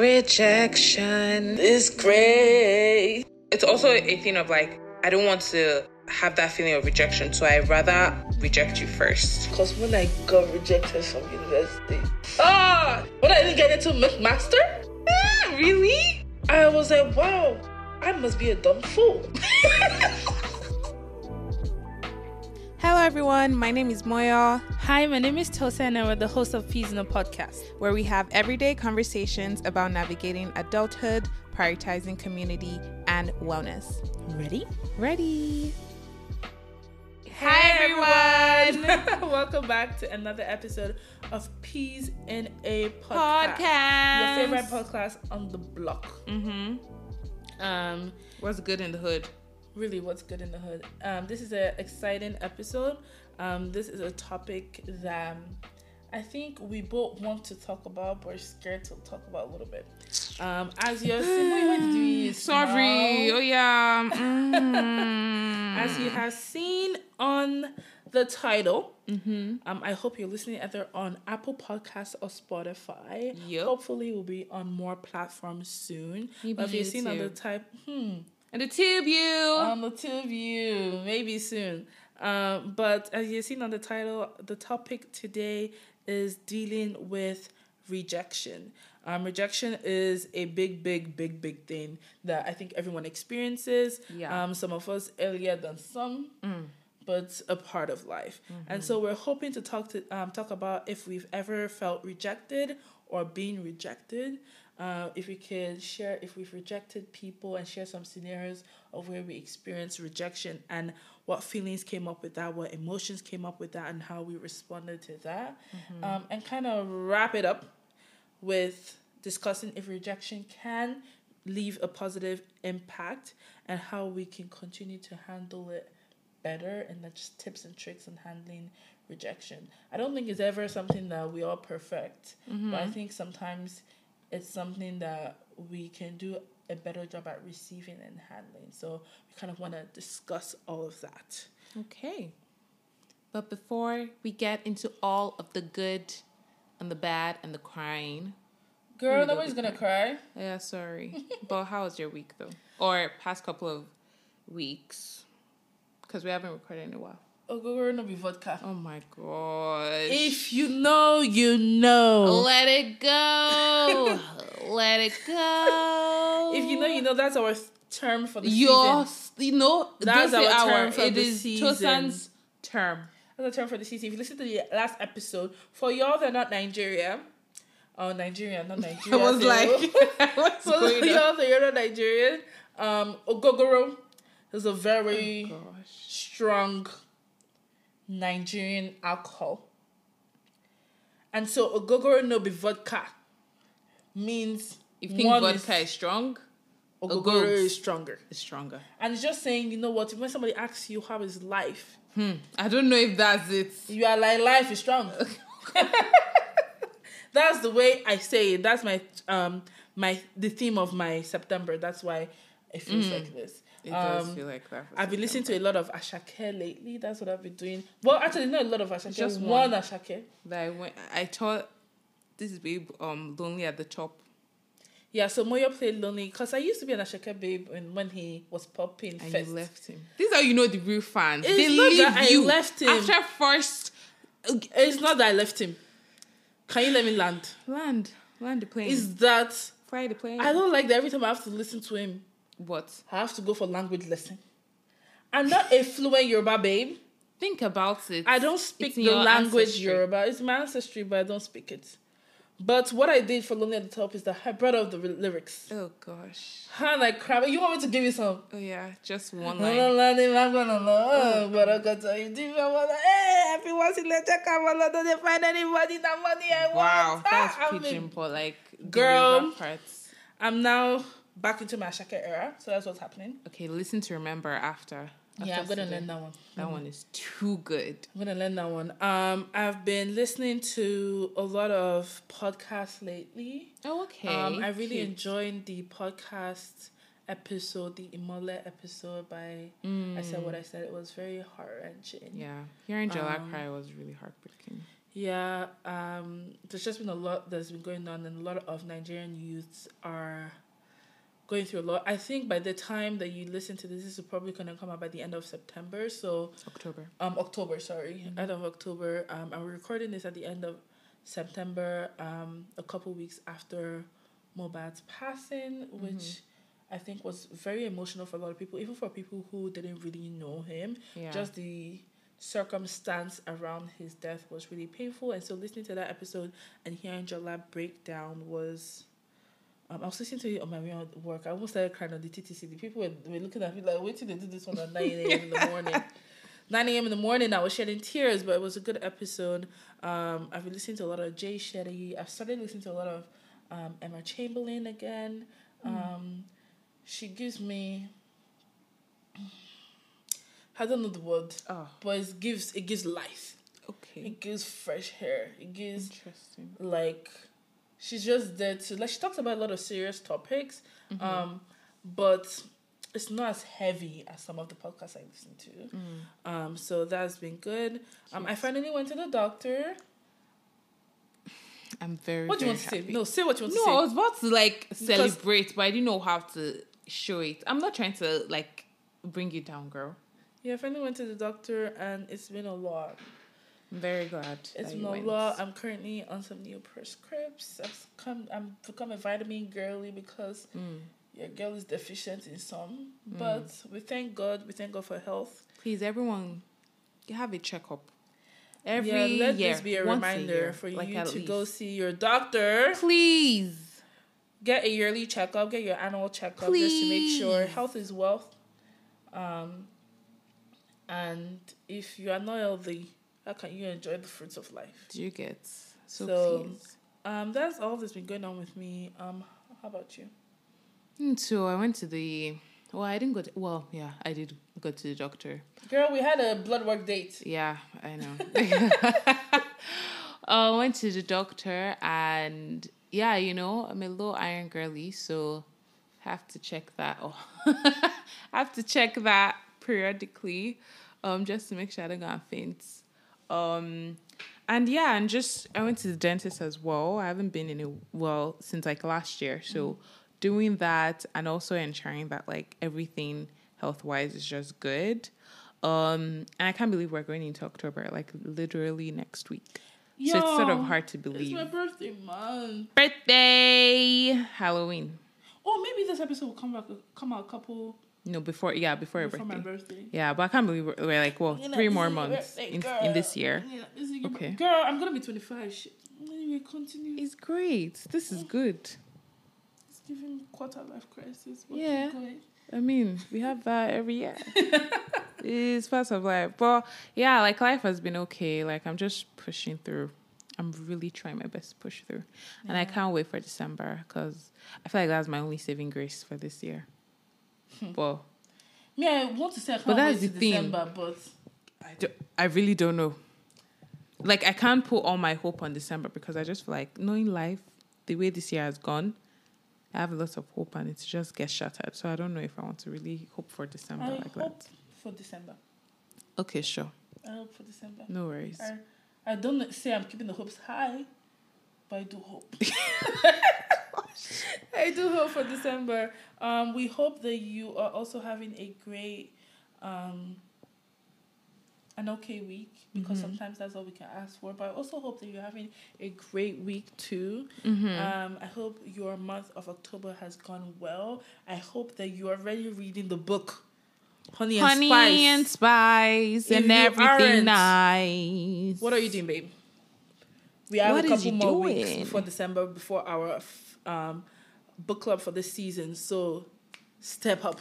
Rejection is great. It's also a thing of like, I don't want to have that feeling of rejection, so I'd rather reject you first. Because when I got rejected from university, ah, when I didn't get into McMaster, Ah, really? I was like, wow, I must be a dumb fool. Hello, everyone. My name is Moyo, Hi, my name is Tosan, and I'm the host of Peas in a Podcast. where we have everyday conversations about navigating adulthood, prioritizing community, and wellness. Ready? Ready? Hi, everyone. Welcome back to another episode of Peas in a Podcast. Podcast. Your favorite podcast on the block. Mm-hmm. Um, What's good in the hood? Really, what's good in the hood? Um, this is an exciting episode. Um, this is a topic that I think we both want to talk about, but are scared to talk about a little bit. Um, as you're seeing, you Sorry. Oh, yeah. Mm. As you have seen on the title, um, I hope you're listening either on Apple Podcasts or Spotify. Yup. Hopefully, we'll be on more platforms soon. Maybe but if you've seen on the type, hmm, And the tube you. on the two of you, maybe soon. Um, but as you've seen on the title, the topic today is dealing with rejection. Um, rejection is a big, big, big, big thing that I think everyone experiences. Yeah. Um, some of us earlier than some, but a part of life. And so we're hoping to talk to um, talk about if we've ever felt rejected or being rejected. Uh, if we could share if we've rejected people and share some scenarios of where we experienced rejection and what feelings came up with that, what emotions came up with that, and how we responded to that, um, and kind of wrap it up with discussing if rejection can leave a positive impact and how we can continue to handle it better and then just tips and tricks on handling rejection. I don't think it's ever something that we all perfect, but I think sometimes it's something that we can do a better job at receiving and handling. So we kind of want to discuss all of that. Okay. But before we get into all of the good and the bad and the crying, Girl, nobody's gonna cry. yeah, sorry. but how was your week though? Or past couple of weeks? Because we haven't recorded in a while. Oh, girl, no be vodka. Oh my gosh. If you know, you know. Let it go. Let it go. If you know, you know. That's our term for the Your, season. you know, That's our our. term for It the is season. Tosan's term. That's the term for the season. If you listen to the last episode, for y'all that are not Nigeria, oh Nigeria, not Nigeria. I was so- like, what's for going y'all that are not Nigerian, um, Ogogoro is a very Oh strong Nigerian alcohol. And so Ogogoro no be vodka means If you think vodka is, is strong, Ogogoro is stronger. it's stronger. And it's just saying, you know what, if when somebody asks you how is life, Hmm. I don't know if that's it. you are like life is strong. That's the way I say it. That's my um my the theme of my September. That's why it feels like this. It does Um, feel like that. I've been listening to a lot of Asake lately. That's what I've been doing. Well, actually, not a lot of Asake. Just Just one. one Asake. that I went. I thought this babe um lonely at the top. Yeah, so Moyo played Lonely because I used to be an Asake babe when, when he was popping And first. you left him. This is how you know the real fans. It's they not leave that I left him. after first It's not that I left him. Can you let me land? land land the plane. Is that fly the plane? I don't like that every time I have to listen to him, what? I have to go for language lesson. I'm not a fluent Yoruba babe. Think about it. I don't speak It's the language ancestry. Yoruba. It's my ancestry, but I don't speak it. But what I did for Lonely at the Top is that I brought out the lyrics. Oh gosh. And I crap. You want me to give you some? Oh yeah, just one I'm line. not learning, I'm gonna learn, but I got to you. Deep, I wanna, hey, everyone's in the check. I wanna don't they find anybody that money I want. Wow, that's Ah, I'm pidgin, in- but like Girl. Parts. I'm now back into my Asake era, so that's what's happening. Okay, listen to remember after. yeah, I'm gonna learn that one. That one is too good. I'm gonna learn that one. Um, I've been listening to a lot of podcasts lately. Oh, okay. Um, I really Cute. enjoyed the podcast episode, the Imole episode by I said what I said. It was very heart wrenching. Yeah, hearing Jola Um, cry was really heartbreaking. Yeah, um, there's just been a lot that's been going on, and a lot of Nigerian youths are going through a lot. I think by the time that you listen to this, this is probably going to come out by the end of September. So, October. um, October, sorry, end of October. Um, and we're recording this at the end of September, um, a couple weeks after Mohbad's passing, which I think was very emotional for a lot of people, even for people who didn't really know him. Yeah. Just the circumstance around his death was really painful. And so listening to that episode and hearing Jola break down was. Um, I was listening to it on my way out work. I almost started crying on the TTC. The people were, were looking at me like, wait till they do this one at 9 a.m. in the morning. 9 a.m. in the morning, I was shedding tears, but it was a good episode. Um, I've been listening to a lot of Jay Shetty. I've started listening to a lot of um, Emma Chamberlain again. Um, she gives me, I don't know the word, Oh, but it gives it gives life. okay. It gives fresh hair. It gives Interesting. like she's just there to like she talks about a lot of serious topics um but it's not as heavy as some of the podcasts i listen to. Um so that's been good. Um i finally went to the doctor. I'm very. what do you want to say? no say what you want No, to say. No, I was about to like Because- celebrate, but I didn't know how to show it. I'm not trying to like bring you down, girl. yeah i finally went to the doctor and it's been a lot very glad. it's that been you a went. lot i'm currently on some new prescripts i've come i'm become a vitamin girly because Mm. your girl is deficient in some but we thank god we thank god for health Please, everyone, you have a checkup. Every yeah, let year, this be a reminder year, for you to go see your doctor. Please, Get a yearly checkup. Get your annual checkup just to make sure health is wealth. Um, and if you are not healthy, how can you enjoy the fruits of life? do you get so, So- Um, that's all that's been going on with me. Um, how about you? So I went to the. Well, I didn't go. To, well, yeah, I did go to the doctor. Girl, we had a blood work date. Yeah, I know. I went to the doctor and yeah, you know, I'm a low iron girly, so have to check that. Oh, have to check that periodically, um, just to make sure I don't go and faint. Um, and yeah, and just I went to the dentist as well. I haven't been in a well since like last year, so doing that and also ensuring that like everything health wise is just good. Um, and I can't believe we're going into October, like literally next week. so it's sort of hard to believe. It's my birthday month. Birthday, Halloween. Oh, maybe this episode will come back come out a couple No, before yeah, before, before your my birthday. birthday. Yeah, but I can't believe we're, we're like well, You know, three more months birthday, in, in this year. Yeah, this is your Okay. Girl, I'm gonna be 25. Shit. Anyway, continue. It's great. This is mm. good. It's giving quarter life crisis. but Yeah. I mean, we have that every year. it's part of life. But yeah, like life has been okay. Like I'm just pushing through. I'm really trying my best to push through. And I can't wait for December because I feel like that's my only saving grace for this year. Hmm. Well, Me, I want to say I can't But that's wait the thing. December, but I, do, I really don't know. Like I can't put all my hope on December because I just feel like knowing life, the way this year has gone, I have a lot of hope and it just gets shattered. So I don't know if I want to really hope for December I like hope that. for December. Okay, sure. I hope for December. No worries. I, I don't say I'm keeping the hopes high, but I do hope. I do hope for December. Um, we hope that you are also having a great, um, an okay week because Mm-hmm. sometimes that's all we can ask for. But I also hope that you're having a great week too. Mm-hmm. Um, I hope your month of October has gone well. I hope that you are already reading the book, Honey and Honey Spice. and spice and everything nice. What are you doing, babe? We have What a couple more weeks doing? before December, before our um, book club for this season. So step up.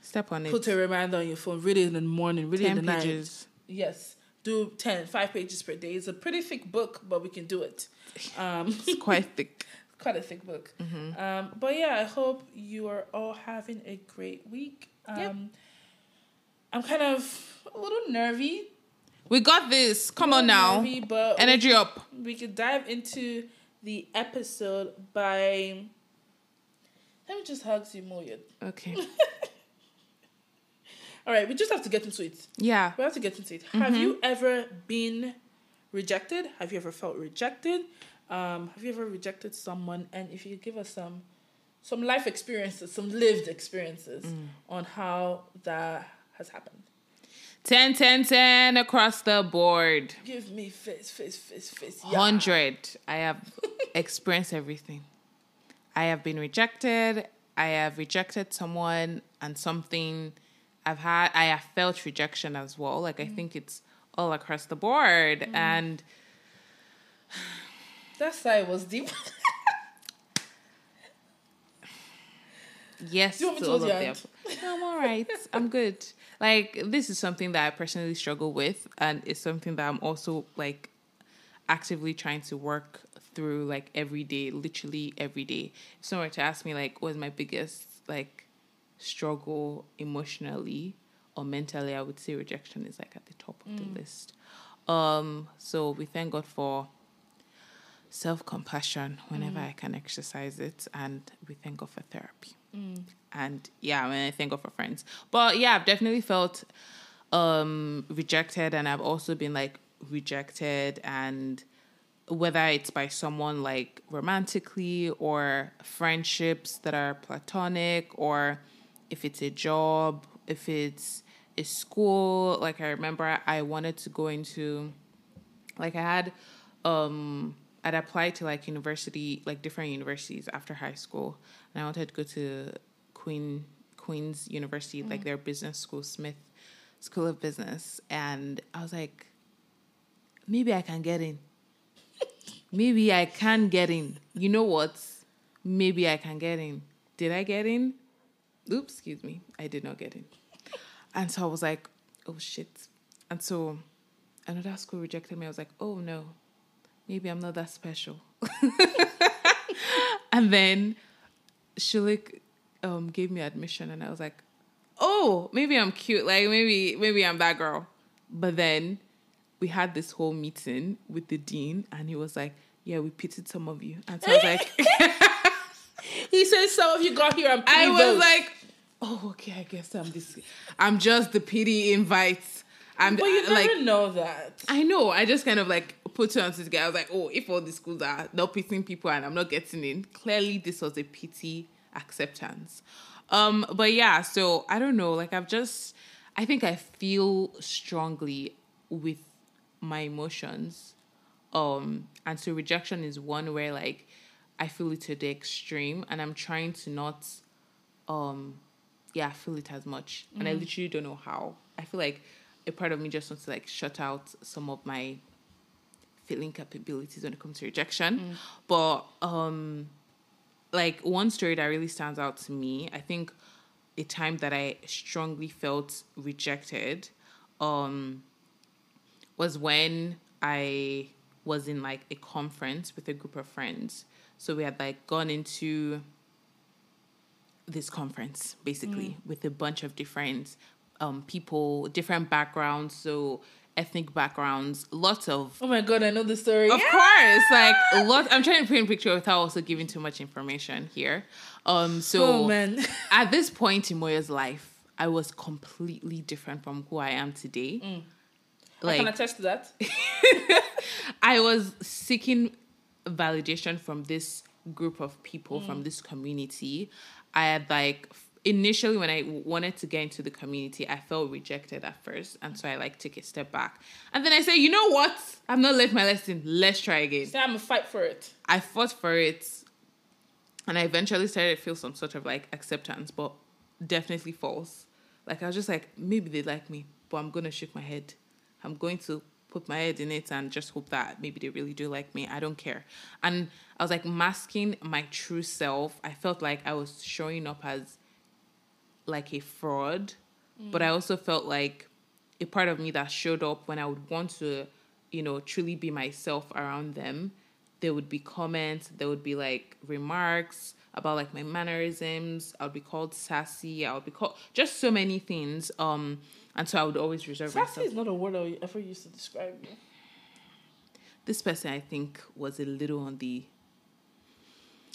Step on it. Put a reminder on your phone. Read it in the morning. Read it in the pages. night. Yes. Do 10, 5 pages per day. It's a pretty thick book, but we can do it. Um, It's quite thick. quite a thick book. Mm-hmm. Um, but yeah, I hope you are all having a great week. Um, Yep. I'm kind of a little nervy. We got this. Come on now. nervy, but we Energy up. we could dive into the episode by let me just hug you more yet. Okay. All right, we just have to get into it. Yeah. We have to get into it. Have you ever been rejected? Have you ever felt rejected? Um, have you ever rejected someone? And if you could give us some some life experiences, some lived experiences Mm. on how that has happened. 10, 10, 10 across the board. Give me face, face, face, face. Yeah. 100. I have experienced everything. I have been rejected. I have rejected someone and something. I've had, I have felt rejection as well. Like, I mm. think it's all across the board. Mm. And That sigh was deep. yes, Do you want me to all of your the hand? No, I'm all right. I'm good. Like, this is something that I personally struggle with. And it's something that I'm also like actively trying to work through like every day, literally every day. If someone were to ask me like what's my biggest like struggle emotionally or mentally, I would say rejection is like at the top of the mm. list. Um, so we thank God for self compassion whenever mm. I can exercise it, and we thank God for therapy. Mm. And yeah, mean, I thank God for friends. But yeah, I've definitely felt um rejected, and I've also been like rejected, and whether it's by someone like romantically or friendships that are platonic, or if it's a job, if it's a school. Like I remember, I wanted to go into like I had um I'd applied to like university like different universities after high school and I wanted to go to Queen Queen's University, like mm. their business school, Smith School of Business. And I was like, maybe I can get in. maybe I can get in. You know what? Maybe I can get in. Did I get in? Oops, excuse me. I did not get in. And so I was like, oh shit. And so another school rejected me. I was like, oh no, maybe I'm not that special. and then Schulich um, gave me admission, and I was like, oh, maybe I'm cute. Like maybe maybe I'm that girl. But then we had this whole meeting with the dean, and he was like, yeah, we pitied some of you. And so I was like, He says some of you got here and I was votes. like, oh, okay, I guess I'm this. I'm just the pity invites. I'm but you like, never know that. I know. I just kind of like put and two together. I was like, oh, if all the schools are not pitying people and I'm not getting in, clearly this was a pity acceptance. Um, but yeah, so I don't know. Like I've just, I think I feel strongly with my emotions. Um, and so rejection is one where like I feel it to the extreme, and I'm trying to not, um, yeah, feel it as much, and I literally don't know how. I feel like a part of me just wants to like shut out some of my feeling capabilities when it comes to rejection. But um like one story that really stands out to me, I think a time that I strongly felt rejected um was when I was in like a conference with a group of friends. So we had like gone into this conference basically with a bunch of different um people, different backgrounds, so ethnic backgrounds, lots of Oh my god, I know the story. of course, like lot. I'm trying to paint a picture without also giving too much information here. Um, so Oh at this point in Moyo's life, I was completely different from who I am today. I Like can attest to that. I was seeking validation from this group of people, from this community. I had like initially when I wanted to get into the community, I felt rejected at first, and so I like took a step back. And then I said, you know what? I'm not learned my lesson. Let's try again. Say I'm a fight for it. I fought for it and I eventually started to feel some sort of like acceptance, but definitely false. Like I was just like, maybe they like me, but I'm gonna shake my head. I'm going to put my head in it and just hope that maybe they really do like me. I don't care. And I was like masking my true self. I felt like I was showing up as like a fraud, but I also felt like a part of me that showed up when I would want to, you know, truly be myself around them. There would be comments, there would be like remarks about like my mannerisms. I would be called sassy. I would be called just so many things. Um, and so I would always reserve Sassy myself. is not a word I ever used to describe you. This person, I think, was a little on the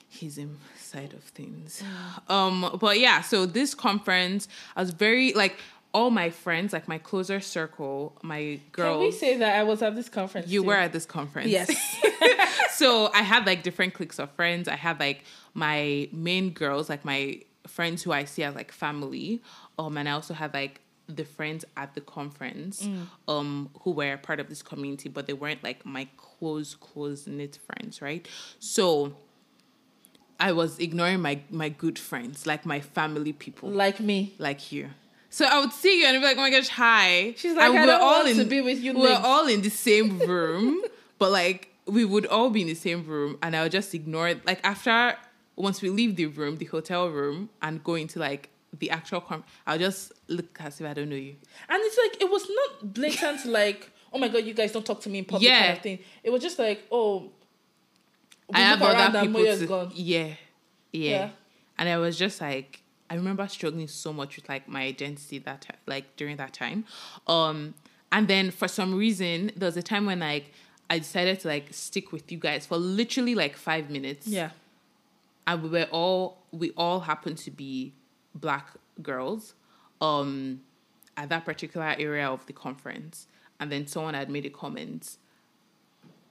hism side of things. Um, but yeah, so this conference, I was very like all my friends, like my closer circle, my girls. Can we say that I was at this conference? you too? were at this conference. Yes. so I had like different cliques of friends. I had like my main girls, like my friends who I see as like family. Um, and I also had like the friends at the conference, um, who were part of this community, but they weren't like my close, close knit friends, right? So I was ignoring my my good friends, like my family people, like me. like you. So I would see you and I'd be like, oh my gosh, hi. She's like, and I don't want to be with you We're next. all in the same room, but like we would all be in the same room and I would just ignore it. Like after once we leave the room, the hotel room, and go into like the actual com I'll just look as if I don't know you. And it's like it was not blatant like, oh my god, you guys don't talk to me in public Yeah. kind of thing. It was just like, oh I have other people to, gone. yeah, yeah, Yeah. And I was just like, I remember struggling so much with like my identity that like during that time, um, and then for some reason there was a time when like I decided to like stick with you guys for literally like five minutes. Yeah. and we were all we all happened to be black girls um at that particular area of the conference and then someone had made a comment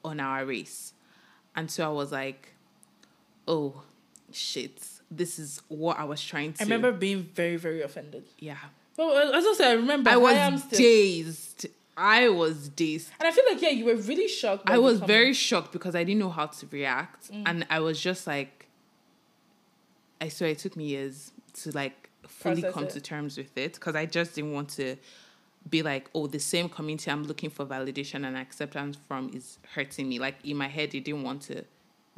on our race and so i was like oh shit this is what i was trying to I remember being very, very offended. yeah But as I said, I remember i I was am still, dazed i was dazed and I feel like yeah, you were really shocked. I was very shocked because I didn't know how to react, Mm. and I was just like, I swear it took me years to like fully Process come it. to terms with it because I just didn't want to be like, oh, the same community I'm looking for validation and acceptance from is hurting me. Like in my head, it didn't want to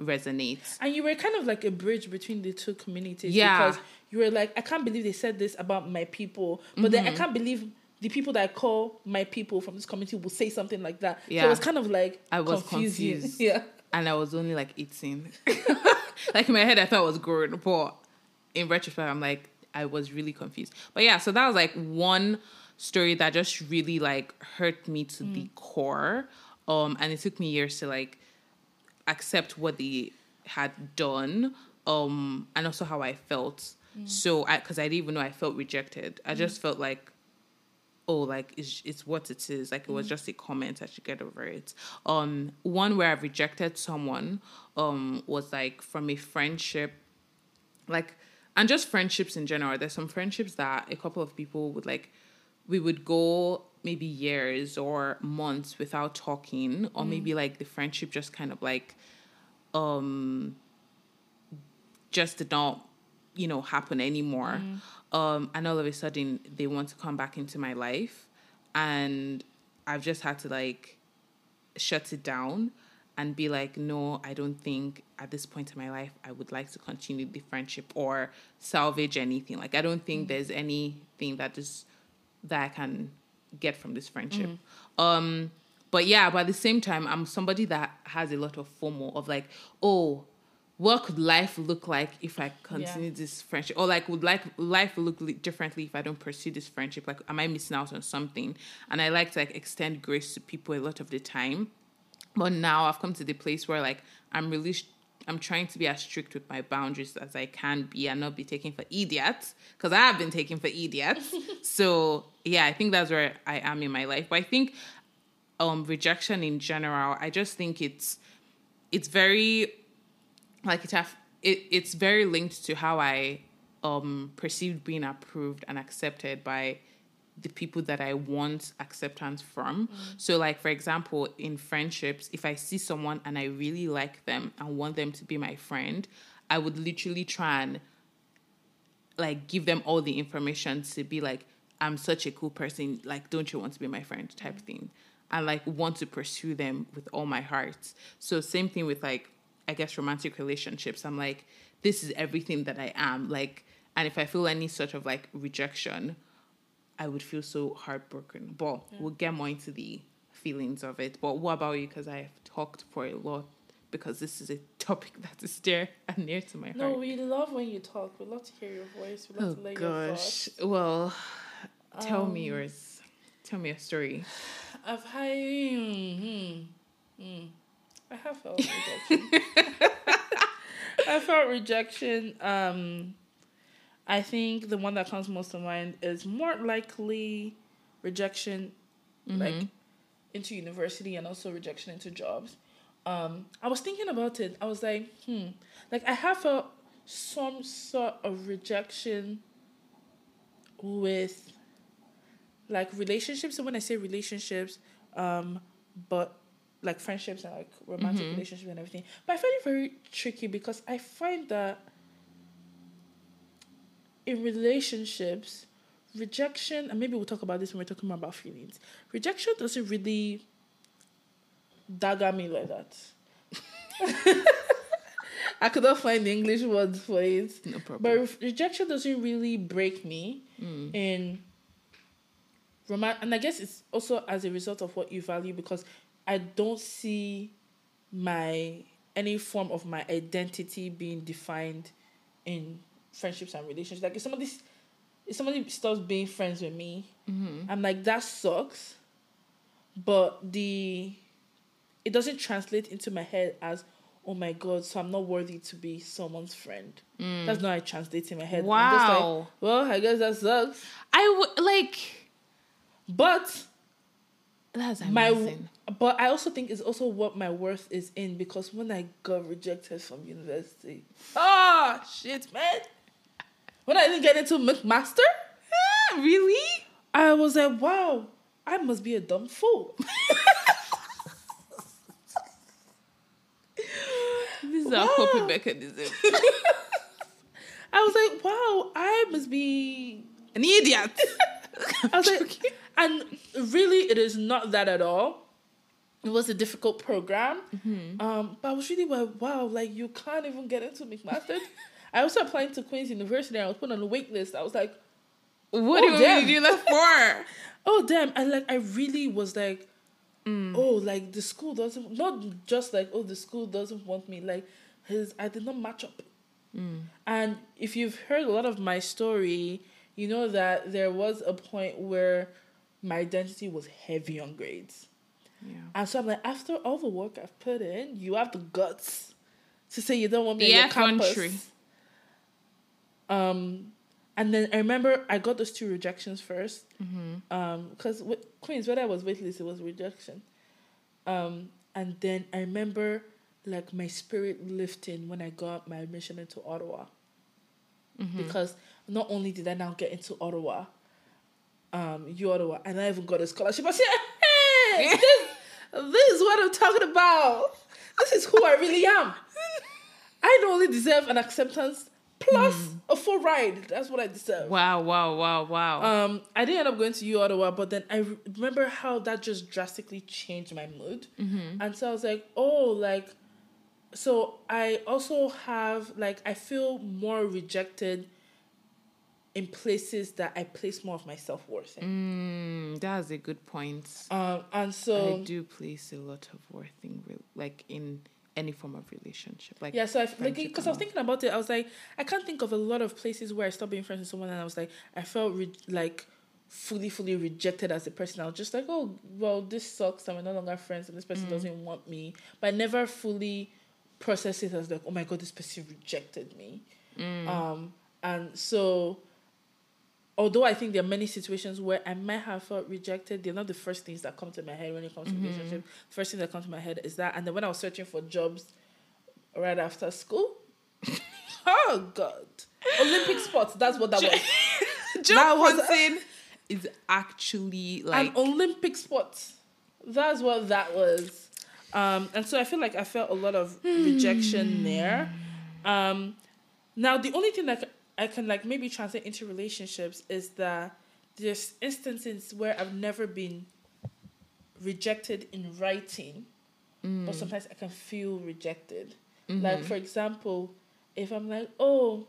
resonate. And you were kind of like a bridge between the two communities. Yeah. Because you were like, I can't believe they said this about my people. But then I Mm-hmm. can't believe the people that I call my people from this community will say something like that. So Yeah. it was kind of like I was confusing. confused. yeah. and I was only like 18. like in my head, I thought I was grown, but in retrospect, I'm like, I was really confused. But yeah, so that was like one story that just really like hurt me to the core. Um, and it took me years to like accept what they had done, um, and also how I felt. So, I because I didn't even know I felt rejected. I just felt like oh like it's, it's what it is. Like it was just a comment. I should get over it. Um one where i've rejected someone um was like from a friendship like and just friendships in general. There's some friendships that a couple of people would like we would go maybe years or months without talking or maybe like the friendship just kind of like um just did not you know happen anymore. Um and all of a sudden they want to come back into my life. And i've just had to like shut it down and be like no i don't think at this point in my life i would like to continue the friendship or salvage anything. Like i don't think there's anything that is that i can get from this friendship um but yeah but at the same time i'm somebody that has a lot of fomo of like oh what could life look like if I continue this friendship? Or like, would like life look li- differently if I don't pursue this friendship? Like, am I missing out on something? And I like to like extend grace to people a lot of the time. But now I've come to the place where like I'm really, sh- I'm trying to be as strict with my boundaries as I can be and not be taken for idiots because I have been taken for idiots. so yeah, I think that's where I am in my life. But I think um rejection in general, I just think it's it's very like it have it, it's very linked to how I um perceived being approved and accepted by the people that I want acceptance from. Mm. So like for example, in friendships, if I see someone and I really like them and want them to be my friend, I would literally try and like give them all the information to be like I'm such a cool person like don't you want to be my friend? type mm. thing. And like want to pursue them with all my heart. So same thing with like I guess romantic relationships. I'm like this is everything that I am like and if I feel any sort of like rejection I would feel so heartbroken but we'll get more into the feelings of it but what about you because I've talked for a lot because this is a topic that is dear and near to my heart No, we love when you talk. We love to hear your voice. We Oh to lay your gosh. thoughts. Well, tell Um, me yours. Tell me a story. I've had. Mm, mm. I have felt rejection. I felt rejection. Um, I think the one that comes most to mind is more likely rejection, like into university and also rejection into jobs. Um, I was thinking about it. I was like, hmm, like I have felt some sort of rejection with like relationships. So when I say relationships, um, but like friendships and like romantic relationships and everything. But I find it very tricky because I find that in relationships, rejection, and maybe we'll talk about this when we're talking about feelings. Rejection doesn't really dagger me like that. I could not find the English word for it. No problem. But re- rejection doesn't really break me mm. in roman and I guess it's also as a result of what you value because I don't see my any form of my identity being defined in friendships and relationships. Like if somebody if somebody stops being friends with me, I'm like that sucks. But the it doesn't translate into my head as oh my god, so I'm not worthy to be someone's friend. That's not how it translates in my head. Just like, Wow. well, I guess that sucks. I would like But that's my amazing. but I also think it's also what my worth is in because when I got rejected from university, ah shit, man. When I didn't get into McMaster, Ah, really? I was like, wow, I must be a dumb fool. This is our coping mechanism. I was like, wow, I must be An idiot. I was like, and really, it is not that at all. It was a difficult program, um, but I was really like, wow, like you can't even get into McMaster. I was applying to Queen's University. and I was put on a wait list. I was like, what Oh, do you damn. want me to do that for? oh damn, and like I really was like, mm. oh, like the school doesn't not just like oh the school doesn't want me. Like his, I did not match up. Mm. And if you've heard a lot of my story, you know that there was a point where my identity was heavy on grades. Yeah. And so I'm like, after all the work I've put in, you have the guts to say you don't want me The on your campus. effrontery. Um, and then I remember I got those two rejections 1st Um, because Queens, when I was waitlist, it was rejection. Um, and then I remember like my spirit lifting when I got my admission into Ottawa. Because not only did I now get into Ottawa, um, U Ottawa, and I even got a scholarship. I said, hey, this, this is what I'm talking about. This is who I really am. I not only deserve an acceptance plus a full ride. That's what I deserve. Wow, wow, wow, wow. Um, I didn't end up going to U Ottawa, but then I re- remember how that just drastically changed my mood, and so I was like, oh, like, so I also have like I feel more rejected in places that I place more of my self worth in, Mm, that's a good point. um, and so I do place a lot of worth in, like in any form of relationship. Like Yeah, so I like because I was thinking about it. I was like, I can't think of a lot of places where I stopped being friends with someone, and I was like, I felt re- like fully, fully rejected as a person. I was just like, oh, well, this sucks. I'm no longer friends, and this person doesn't want me. But I never fully processed it as like, oh my god, this person rejected me. Um, and so. Although I think there are many situations where I might have felt rejected, they're not the first things that come to my head when it comes to relationship. First thing that comes to my head is that, and then when I was searching for jobs right after school. oh God! Olympic sports. That's what that was. That job was- hunting is actually like An Olympic sport. That's what that was. Um, and so I feel like I felt a lot of rejection there. Um, now the only thing that I can like maybe translate into relationships is that there's instances where I've never been rejected in writing, but sometimes I can feel rejected. Like for example, if I'm like, oh,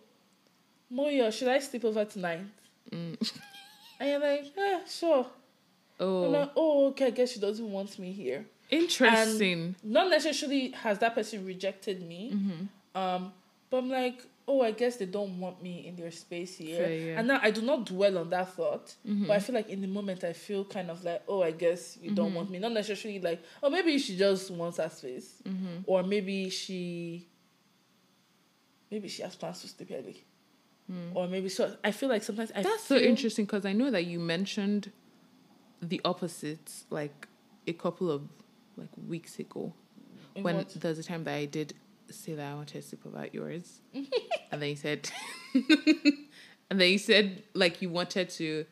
Moyo, should I sleep over tonight? And you're like, yeah, sure. I'm oh like, oh, okay, I guess she doesn't want me here. interesting. And not necessarily has that person rejected me. Mm-hmm. Um, but I'm like, oh, I guess they don't want me in their space here. Fair, yeah. And now I do not dwell on that thought, Mm-hmm. but I feel like in the moment I feel kind of like, oh, I guess you don't Mm-hmm. want me. Not necessarily like, oh, maybe she just wants her space, Mm-hmm. or maybe she, maybe she has plans to sleep early. or maybe so. I feel like sometimes I That's so interesting because I know that you mentioned the opposites like a couple of like weeks ago. In when what? there's a time that I did say that I wanted to sleep about yours, and then he said, and then you said like you wanted to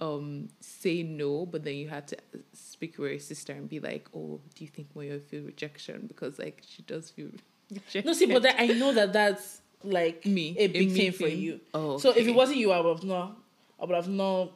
um say no, but then you had to speak with your sister and be like, "Oh, do you think Moyo feel rejection because like she does feel rejection?" No, see, but then I know that that's like Me, a big thing for you. Oh, so if it wasn't you, I would have not. I would have not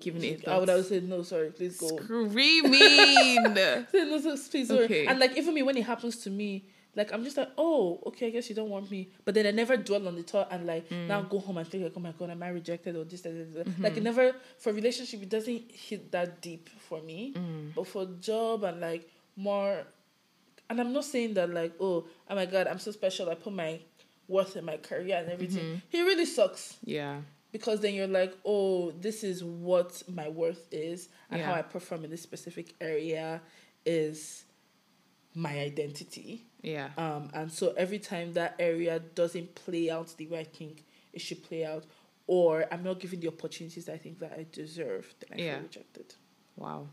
Given it I would have said no. Sorry, please go. screaming. Say no, so- please, sorry. Okay. And like even me when it happens to me, like I'm just like, oh, okay, I guess you don't want me. But then I never dwell on the thought and like Mm. now go home and think like, oh my god, am I rejected or this? That, that. Mm-hmm. Like it never for relationship, it doesn't hit that deep for me. Mm. But for job and like more, and I'm not saying that like, oh, oh my god, I'm so special. I put my worth in my career and everything. Mm-hmm. He really sucks yeah. because then you're like, oh, this is what my worth is, and how I perform in this specific area is my identity. Yeah. Um, and so every time that area doesn't play out the way I think it should play out, or I'm not given the opportunities I think that I deserve, then I Yeah. feel rejected. Wow.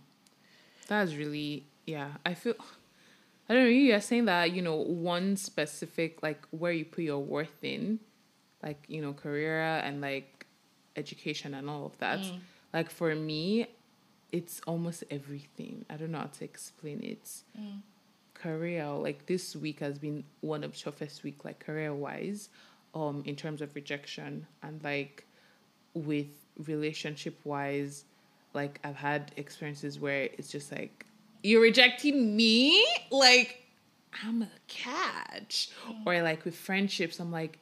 That's really yeah. I feel I don't know, you're saying that, you know, one specific like where you put your worth in, like, you know, career and like education and all of that. Like for me, it's almost everything. I don't know how to explain it. Career, like this week has been one of toughest week, like career wise, um, in terms of rejection and like with relationship wise, like I've had experiences where it's just like you're rejecting me, like I'm a catch, or like with friendships, I'm like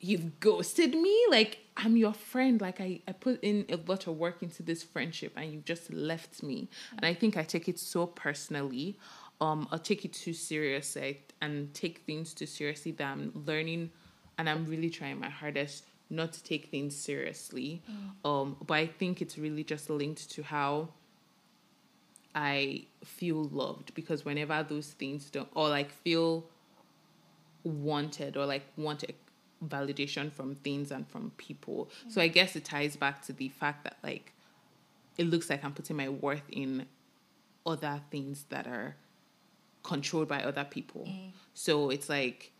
you've ghosted me, like I'm your friend, like I I put in a lot of work into this friendship and you've just left me, and I think I take it so personally. Um, I'll take it too seriously and take things too seriously that I'm learning and I'm really trying my hardest not to take things seriously. Um, but I think it's really just linked to how I feel loved because whenever those things don't or like feel wanted or like want validation from things and from people. So I guess it ties back to the fact that like it looks like I'm putting my worth in other things that are controlled by other people. Mm. So it's like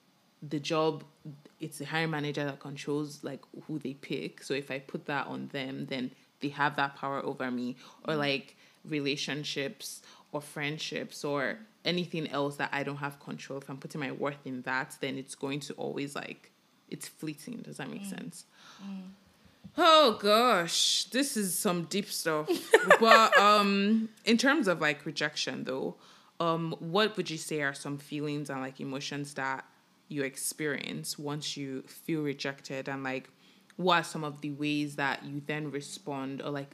the job it's the hiring manager that controls like who they pick. So if I put that on them, then they have that power over me. Or mm. like relationships or friendships or anything else that I don't have control. If I'm putting my worth in that, then it's going to always like it's fleeting. Does that make mm. sense? Oh gosh, this is some deep stuff. but um in terms of like rejection though, um what would you say are some feelings and like emotions that you experience once you feel rejected and like what are some of the ways that you then respond or like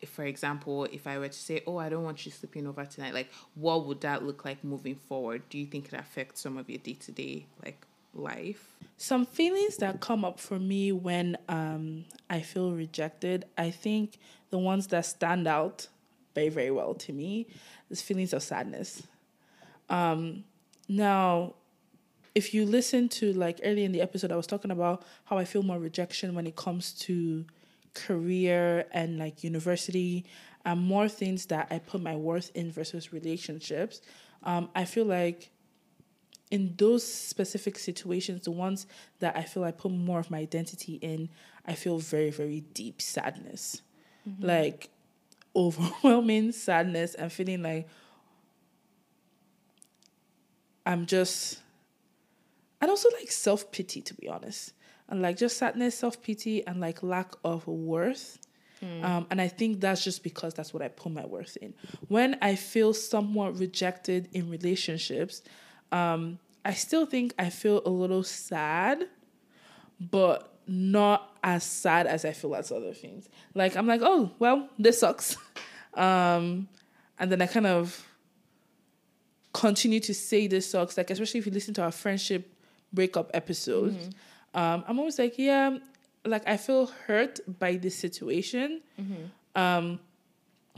if, for example, if I were to say, "Oh, I don't want you sleeping over tonight," like what would that look like moving forward? Do you think it affects some of your day to day like life? Some feelings that come up for me when um, I feel rejected, I think the ones that stand out very, very well to me is feelings of sadness. Um, now, if you listen to like early in the episode, I was talking about how I feel more rejection when it comes to career and like university and more things that I put my worth in versus relationships. Um, I feel like in those specific situations, the ones that I feel I put more of my identity in, I feel very, very deep sadness. Like overwhelming sadness and feeling like I'm just and also like self pity to be honest. And like just sadness, self pity, and like lack of worth. Um, and I think that's just because that's what I put my worth in. When I feel somewhat rejected in relationships, um, I still think I feel a little sad, but not as sad as I feel as other things. Like I'm like, oh well, this sucks, um, and then I kind of continue to say this sucks. Like especially if you listen to our friendship breakup episodes, um, I'm always like, yeah, like I feel hurt by this situation, um,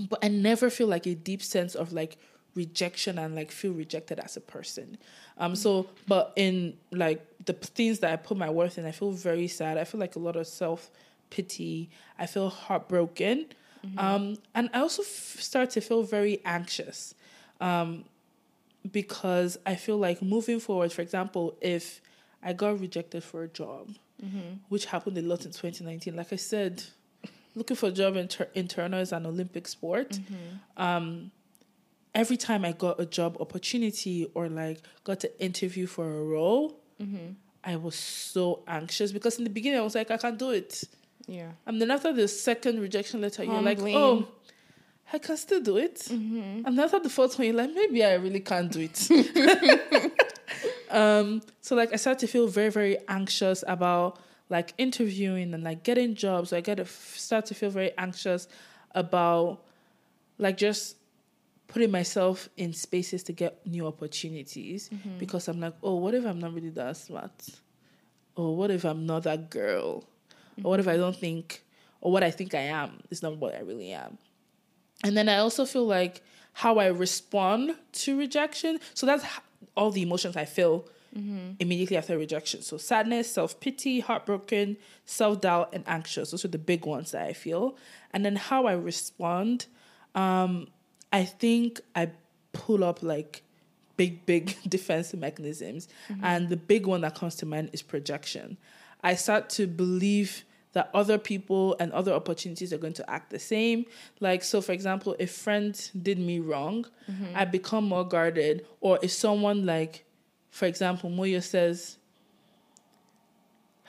but I never feel like a deep sense of like rejection and like feel rejected as a person. Um so but in like the things that I put my worth in, I feel very sad. I feel like a lot of self pity. I feel heartbroken. Um and I also f- start to feel very anxious. Um because I feel like moving forward, for example, if I got rejected for a job, which happened a lot in 2019, like I said, looking for a job in, tur- in is an Olympic sport. Um, every time I got a job opportunity or like got to interview for a role, I was so anxious because in the beginning I was like, I can't do it. Yeah. And then after the second rejection letter, you're like, oh, I can still do it. And then after the fourth one, you're like, maybe I really can't do it. um, so like I started to feel very, very anxious about like interviewing and like getting jobs. I get to f- start to feel very anxious about like just putting myself in spaces to get new opportunities mm-hmm. because I'm like, oh, what if I'm not really that smart? Or what if I'm not that girl? Or what if mm-hmm. I don't think, or what I think I am is not what I really am? And then I also feel like how I respond to rejection. So that's all the emotions I feel mm-hmm. immediately after rejection. So sadness, self pity, heartbroken, self doubt, and anxious. Those are the big ones that I feel. And then how I respond, um, I think I pull up like big, big defense mechanisms. Mm-hmm. And the big one that comes to mind is projection. I start to believe that other people and other opportunities are going to act the same. Like, so for example, if friends did me wrong, mm-hmm. I become more guarded. Or if someone like, for example, Moyo says,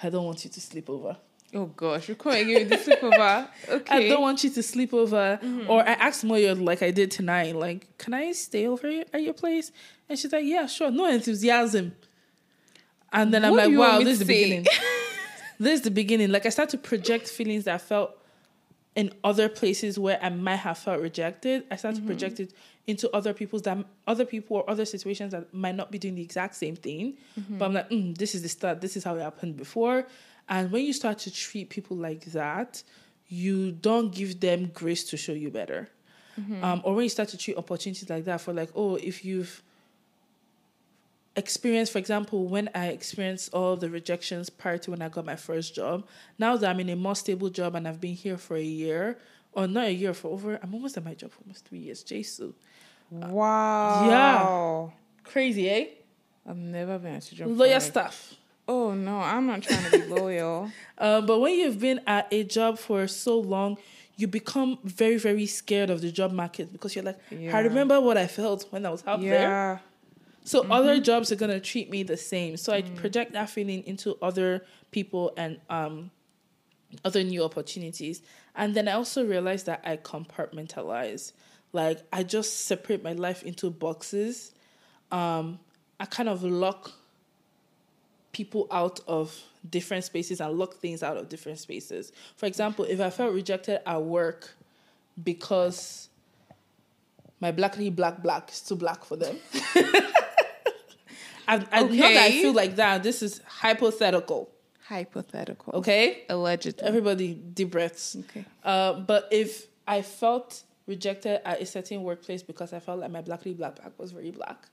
I don't want you to sleep over. Oh gosh, you can't give me the sleepover. Okay. I don't want you to sleep over. Mm-hmm. Or I asked Moyo like I did tonight, like, can I stay over at your place? And she's like, yeah, sure. No enthusiasm. And then I'm like, wow, this is the beginning. this is the beginning. Like I start to project feelings that I felt in other places where I might have felt rejected. I start to project mm-hmm. it into other people's that other people or other situations that might not be doing the exact same thing. Mm-hmm. But I'm like, mm, this is the start. This is how it happened before. And when you start to treat people like that, you don't give them grace to show you better. Um, or when you start to treat opportunities like that for like, oh, if you've experienced, for example, when I experienced all the rejections prior to when I got my first job, now that I'm in a more stable job and I've been here for a year, or not a year, for over, I'm almost at my job for almost three years, Jesus. Wow. Yeah, crazy, eh? I've never been at a job. Lawyer like- stuff. Oh no, I'm not trying to be loyal. Um, but when you've been at a job for so long, you become very, very scared of the job market because you're like, Yeah. I remember what I felt when I was out there. yeah. So other jobs are gonna treat me the same. So I project that feeling into other people and um other new opportunities. And then I also realized that I compartmentalize. Like I just separate my life into boxes. Um I kind of lock people out of different spaces and lock things out of different spaces. For example, if I felt rejected at work because my blackly black black is too black for them. I, I, Not that I feel like that. This is hypothetical. Hypothetical. Okay, Allegedly. everybody deep breaths. Okay. Uh, but if I felt rejected at a certain workplace because I felt like my blackly black black was very black,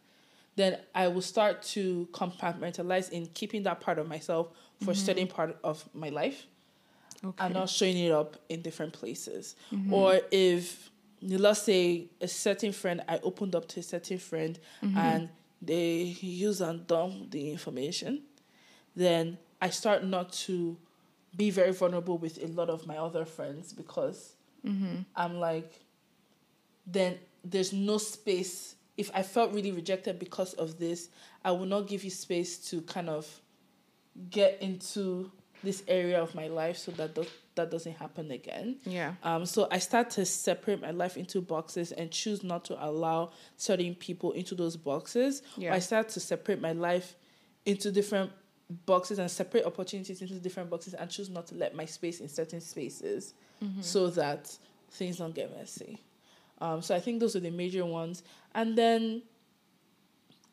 then I will start to compartmentalize in keeping that part of myself for a certain part of my life Okay. and not showing it up in different places. Mm-hmm. Or if let's say a certain friend, I opened up to a certain friend mm-hmm. and they use and dump the information, then I start not to be very vulnerable with a lot of my other friends because I'm like, then there's no space. If I felt really rejected because of this, I will not give you space to kind of get into this area of my life so that do- that doesn't happen again. Yeah. Um, so I start to separate my life into boxes and choose not to allow certain people into those boxes. Yeah. I start to separate my life into different boxes and separate opportunities into different boxes and choose not to let my space in certain spaces so that things don't get messy. Um, so I think those are the major ones. And then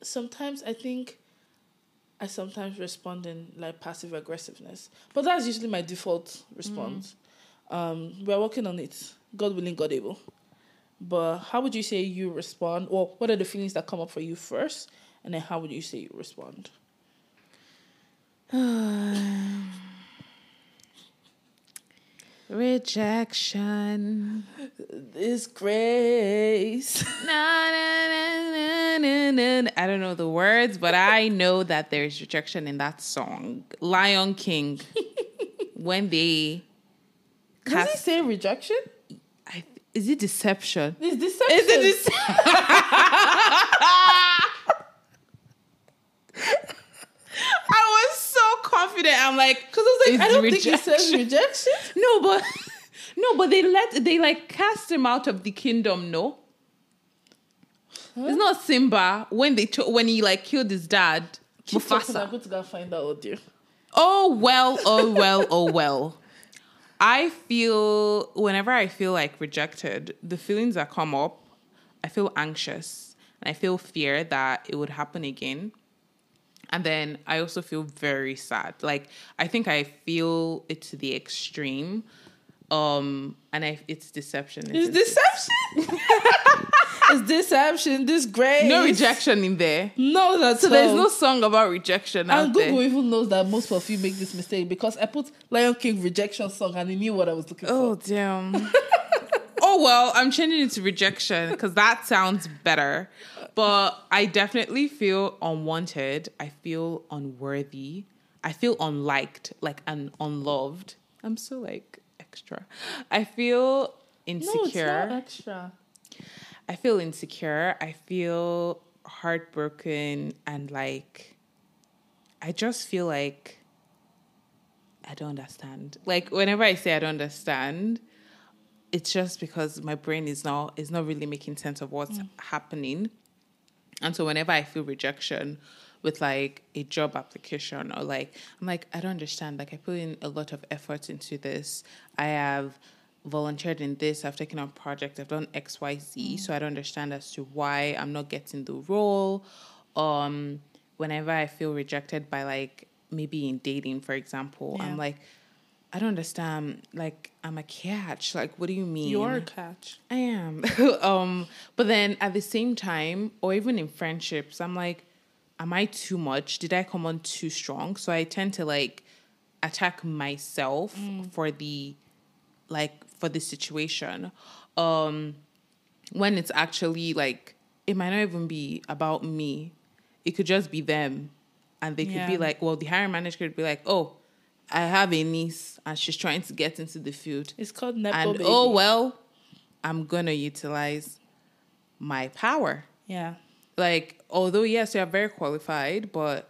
sometimes I think I sometimes respond in like passive aggressiveness, but that's usually my default response. Um, we're working on it. God willing, God able. But how would you say you respond, or what are the feelings that come up for you first, and then how would you say you respond? Rejection. This grace. Na, na, na. I don't know the words, but I know that there's rejection in that song. Lion King. when they Does he say rejection? I, is it deception? It's deception. Is it deception? I was so confident. I'm like, Because I was like, it's I don't think he says rejection. rejection. No, but no, but they let they like cast him out of the kingdom. No, it's not Simba when they to- when he like killed his dad, Keep talking, I'm going to go find out audio. Oh well, oh well, oh well. I feel whenever I feel like rejected, the feelings that come up, I feel anxious and I feel fear that it would happen again. And then I also feel very sad. Like I think I feel it to the extreme. Um and I it's deception. It's deception. it's deception. This grace. No rejection in there. No, that's So there's no song about rejection And Google there. even knows that most of you make this mistake because I put Lion King rejection song and he knew what I was looking Oh for. Oh damn. oh well, I'm changing it to rejection because that sounds better. But I definitely feel unwanted. I feel unworthy. I feel unliked, like and unloved. I'm so like extra. I feel No, it's insecure. not extra. I feel insecure. I feel heartbroken and like I just feel like I don't understand. Like whenever I say I don't understand, it's just because my brain is not is not really making sense of what's mm. happening. And so whenever I feel rejection with like a job application or like I'm like I don't understand. Like I put in a lot of effort into this. I have volunteered in this. I've taken on projects, I've done X, Y, Z. So I don't understand as to why I'm not getting the role. Um, whenever I feel rejected by like maybe in dating, for example, Yeah. I'm like, I don't understand. Like I'm a catch. Like what do you mean? You're a catch. I am. um, but then at the same time, or even in friendships, I'm like, am I too much? Did I come on too strong? So I tend to like attack myself for the like for the situation. Um when it's actually like it might not even be about me. It could just be them. And they could be like, well, the hiring manager could be like, oh, I have a niece and she's trying to get into the field It's called Nepo and baby. oh well i'm gonna utilize my power Yeah. like although yes you're very qualified but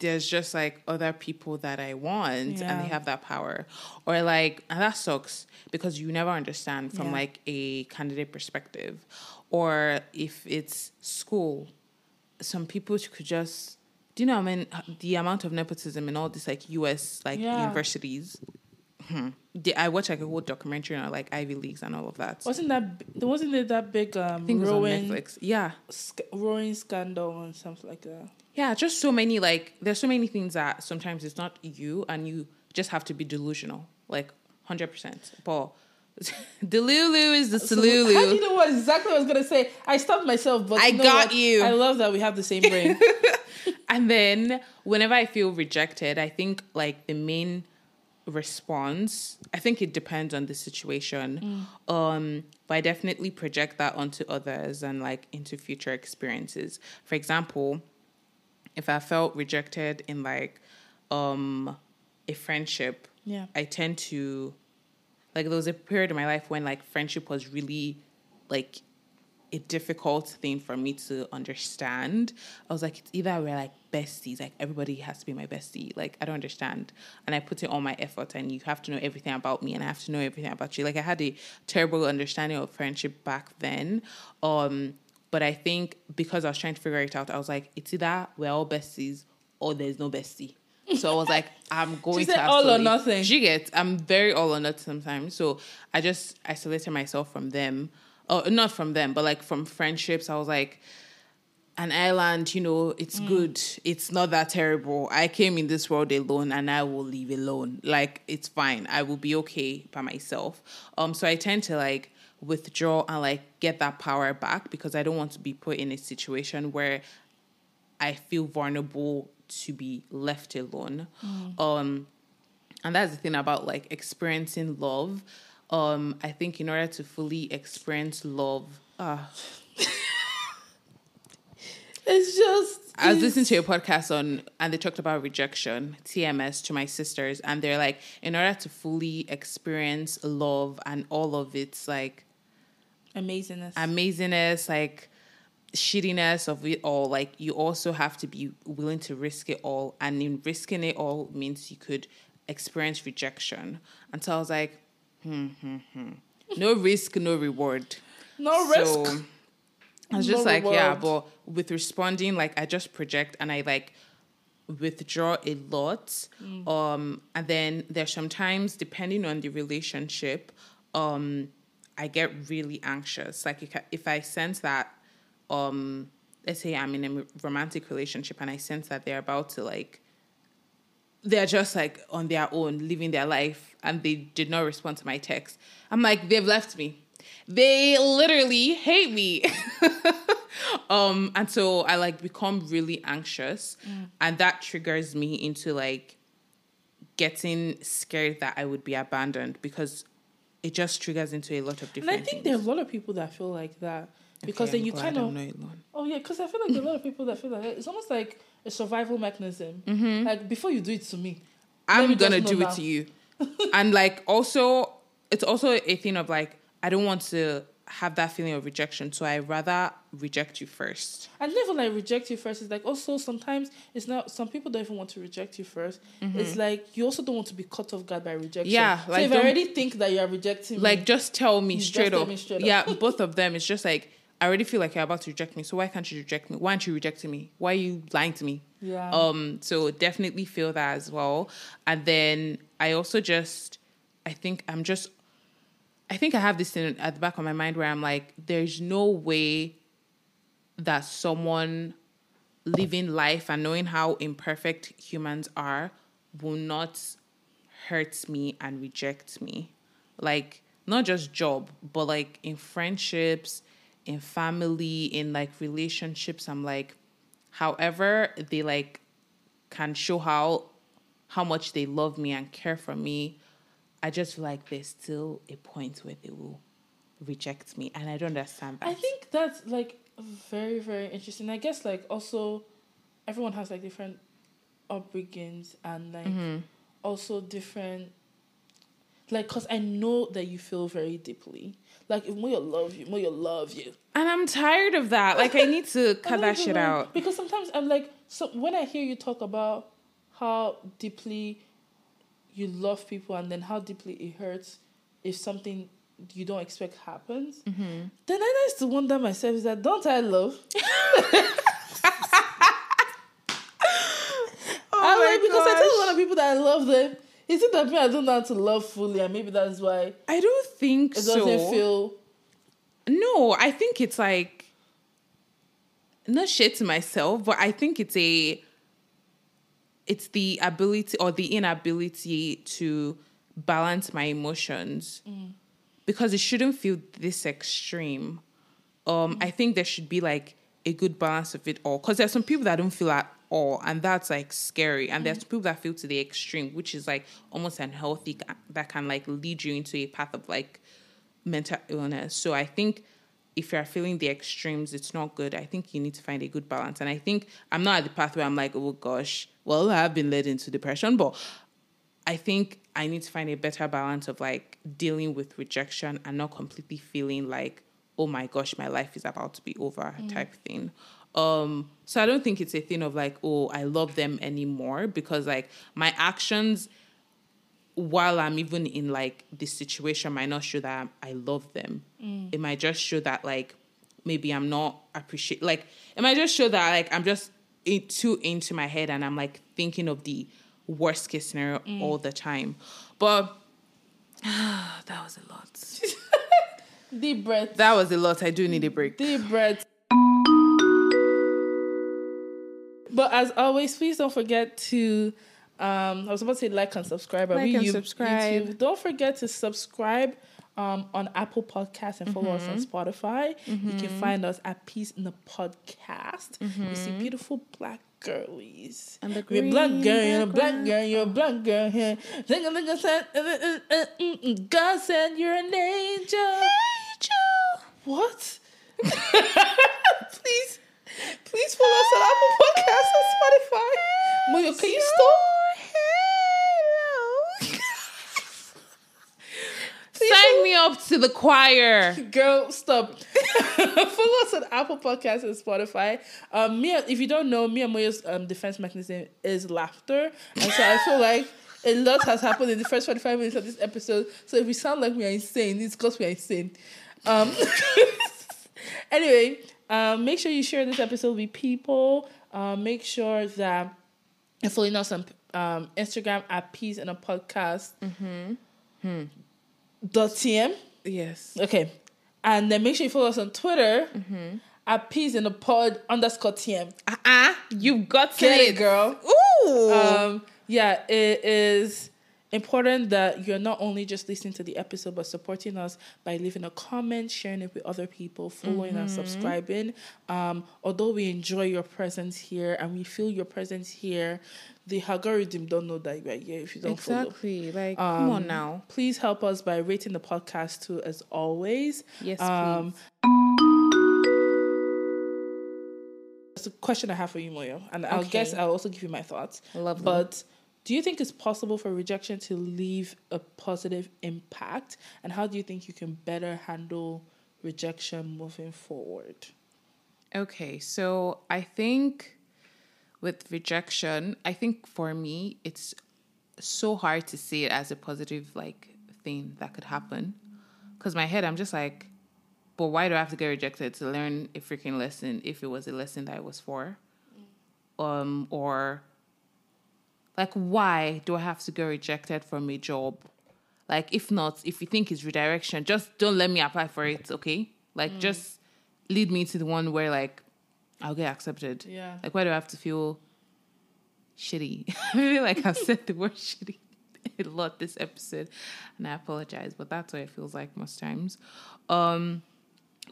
there's just like other people that i want and they have that power or like and that sucks because you never understand from Yeah. like a candidate perspective or if it's school some people could just do you know I mean the amount of nepotism in all these like US like Yeah. universities Hmm. I watched like a whole documentary on like Ivy Leagues and all of that. Wasn't that wasn't it that big um I think it was on Netflix. Yeah. sc- rowing scandal and something like that? Yeah, just so many like there's so many things that sometimes it's not you and you just have to be delusional. Like hundred percent. Delulu is the So how do you know what exactly what I was gonna say? I stopped myself, but I you know got what? you. I love that we have the same brain. And then whenever I feel rejected, I think like the main response, I think it depends on the situation. Um, but I definitely project that onto others and like into future experiences. For example, if I felt rejected in like um a friendship, Yeah. I tend to like there was a period in my life when like friendship was really like a difficult thing for me to understand. I was like, it's either we're like besties, like everybody has to be my bestie. Like I don't understand. And I put in all my effort and you have to know everything about me and I have to know everything about you. Like I had a terrible understanding of friendship back then. Um, but I think because I was trying to figure it out, I was like, it's either we're all besties or there's no bestie. So I was like, I'm going to all or nothing. She gets. I'm very all or nothing sometimes. So I just isolated myself from them. Oh, not from them, but like from friendships. I was like, an island, you know, it's good. It's not that terrible. I came in this world alone and I will leave alone. Like it's fine. I will be okay by myself. Um so I tend to like withdraw and like get that power back because I don't want to be put in a situation where I feel vulnerable to be left alone. Um and that's the thing about like experiencing love. Um I think in order to fully experience love, ah It's just. I was listening to a podcast on, and they talked about rejection, TMS, to my sisters, and they're like, in order to fully experience love and all of its like amazingness. amazingness, like shittiness of it all, like you also have to be willing to risk it all, and in risking it all means you could experience rejection. And so I was like, hmm, hmm, hmm. no risk, no reward. no So, risk. I was just No like, yeah, reward. but with responding, like I just project and I like withdraw a lot. Um, and then there's sometimes depending on the relationship, um, I get really anxious. Like if I sense that, um, let's say I'm in a romantic relationship and I sense that they're about to like they're just like on their own living their life and they did not respond to my text i'm like they've left me they literally hate me um and so i like become really anxious and that triggers me into like getting scared that i would be abandoned because it just triggers into a lot of different. And I think things. there are a lot of people that feel like that because Okay, then I'm you kind of oh yeah because I feel like a lot of people that feel like that. it's almost like a survival mechanism. Like before you do it to me, I'm me gonna do know it now. to you. and like also it's also a thing of like I don't want to have that feeling of rejection, so I rather reject you first. I never like reject you first. It's like also sometimes it's not. Some people don't even want to reject you 1st It's like you also don't want to be caught off guard by rejection. Mm-hmm. Yeah, so like, if I already think that you are rejecting Like me, just tell me straight tell up. me straight up. yeah, both of them. It's just like I already feel like you're about to reject me, so why can't you reject me? Why aren't you rejecting me? Why are you lying to me? yeah, Um, so definitely feel that as well. And then I also just, I think I'm just, I think I have this thing at the back of my mind where I'm like, there's no way that someone living life and knowing how imperfect humans are will not hurt me and reject me. Like, not just job, but like in friendships, in family, in like relationships. I'm like, however they like can show how how much they love me and care for me i just feel like there's still a point where they will reject me and i don't understand that I think that's like very very interesting. I guess like also everyone has like different upbringings and like Mm-hmm. also different like because I know that you feel very deeply. Like if Moyo love you, Moyo love you. and i'm tired of that like i need to cut that shit out Because sometimes I'm like, so when I hear you talk about how deeply you love people and then how deeply it hurts if something you don't expect happens, Mm-hmm. then I used to wonder myself, is that don't I love? I'm like, because I tell a lot of people that I love them. Is it that me I don't know how to love fully and maybe that's why i don't think it so. doesn't feel no i think it's like not shit to myself but i think it's a it's the ability or the inability to balance my emotions. Because it shouldn't feel this extreme. Um i think there should be like a good balance of it all. Because there's some people that don't feel at all and that's like scary and there's mm-hmm. people that feel to the extreme which is like almost unhealthy that can like lead you into a path of like mental illness. So I think if you're feeling the extremes, it's not good. I think you need to find a good balance. And I think I'm not at the path where I'm like, oh gosh, well, I've been led into depression, but I think I need to find a better balance of like dealing with rejection and not completely feeling like, oh my gosh, my life is about to be over mm. type thing. Um, so I don't think it's a thing of like, oh, I love them anymore because like my actions while I'm even in like this situation might not show that I love them. It might just show that like maybe I'm not appreciate like it might just show that like I'm just too into my head and I'm like thinking of the worst case scenario all the time. But that was a lot. deep breath. That was a lot. I do need a break. Deep breath. But as always, please don't forget to. Um, I was about to say like and subscribe. Are Like we and you- subscribe. YouTube? Don't forget to subscribe um, on Apple Podcasts and follow us on Mm-hmm. Spotify. You can find us at Peas in the Podcast. You see beautiful black girlies. Mm-hmm. You're a black girl, you're a black girl, you're a black girl here. Think nigga said. God said you're an angel. Angel. What? please, please follow us on Apple Podcasts and Spotify. Moyo, can you stop? Sign me up to the choir. Girl, stop. Follow us on Apple Podcasts and Spotify. Um, Mia, if you don't know, Mia Moyo's um, defense mechanism is laughter. And so I feel like a lot has happened in the first 45 minutes of this episode. So if we sound like we are insane, it's because we are insane. Um, anyway, um, make sure you share this episode with people. Um, make sure that you're following us on um, Instagram at Peas and a Podcast. Dot TM. Yes. Okay. And then make sure you follow us on Twitter at Peas in a pod underscore TM. Uh-uh. You got Get it, it, girl. Ooh. Um, yeah, it is important that you're not only just listening to the episode, but supporting us by leaving a comment, sharing it with other people, following and subscribing. Um, although we enjoy your presence here and we feel your presence here, the algorithm don't know that you are here if you don't follow. exactly. Like, come on Um, now. Please help us by rating the podcast too, as always. Yes, Um, please. It's a question I have for you, Moyo, and I'll guess I'll also give you my thoughts. Lovely. But do you think it's possible for rejection to leave a positive impact? And how do you think you can better handle rejection moving forward? Okay, so I think with rejection, I think for me, it's so hard to see it as a positive like thing that could happen. Cause my head, I'm just like, but why do I have to get rejected to learn a freaking lesson if it was a lesson that I was for? Um, or like why do I have to get rejected from a job? Like if not, if you think it's redirection, just don't let me apply for it, okay? Like just lead me to the one where like I'll get accepted. Yeah. Like why do I have to feel shitty? I feel like I've said the word shitty a lot this episode and I apologize, but that's what it feels like most times. Um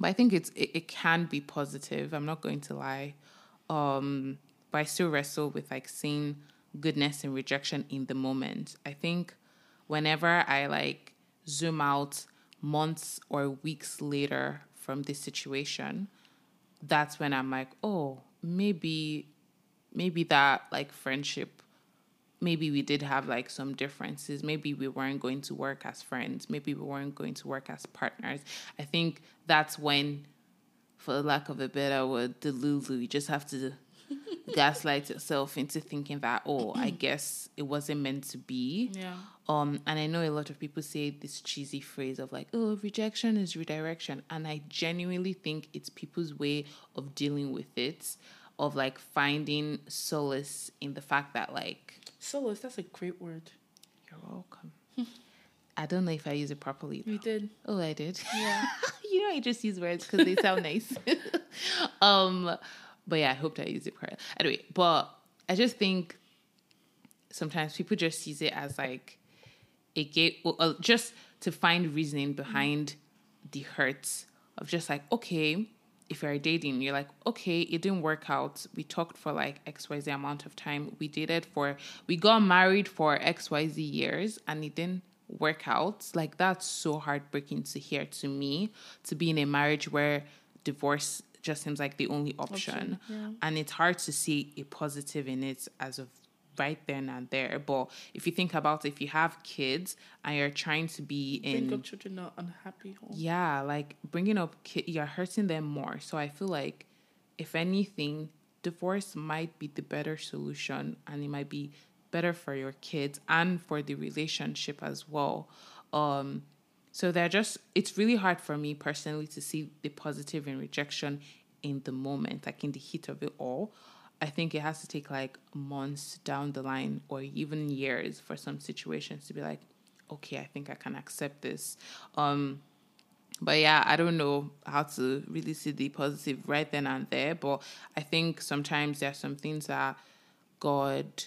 but I think it's it, it can be positive. I'm not going to lie. Um but I still wrestle with like seeing goodness and rejection in the moment. I think whenever I like zoom out months or weeks later from this situation, that's when I'm like, oh, maybe maybe that like friendship maybe we did have like some differences. Maybe we weren't going to work as friends. Maybe we weren't going to work as partners. I think that's when, for lack of a better word, delulu, you just have to gaslight itself into thinking that, oh, I guess it wasn't meant to be. Yeah. Um, and I know a lot of people say this cheesy phrase of like, oh, rejection is redirection. And I genuinely think it's people's way of dealing with it, of like finding solace in the fact that like Solace, that's a great word. you're welcome. I don't know if I use it properly. You did. Oh, I did. Yeah. you know, I just use words because they sound nice. um, but yeah, I hoped I used it correctly. Anyway, but I just think sometimes people just use it as like a gate, uh, just to find reasoning behind the hurts of just like, okay, if you're dating, you're like, okay, it didn't work out. We talked for like XYZ amount of time. We dated for, we got married for XYZ years and it didn't work out. Like, that's so heartbreaking to hear to me to be in a marriage where divorce just seems like the only option. And it's hard to see a positive in it as of right then and there. But if you think about it, if you have kids and you're trying to be in Think of children not unhappy home. yeah, like bringing up kid, you're hurting them more. So I feel like, if anything, divorce might be the better solution, and it might be better for your kids and for the relationship as well. Um, so they're just, it's really hard for me personally to see the positive in rejection in the moment, like in the heat of it all. I think it has to take like months down the line or even years for some situations to be like, okay, I think I can accept this. Um, but yeah, I don't know how to really see the positive right then and there. But I think sometimes there are some things that God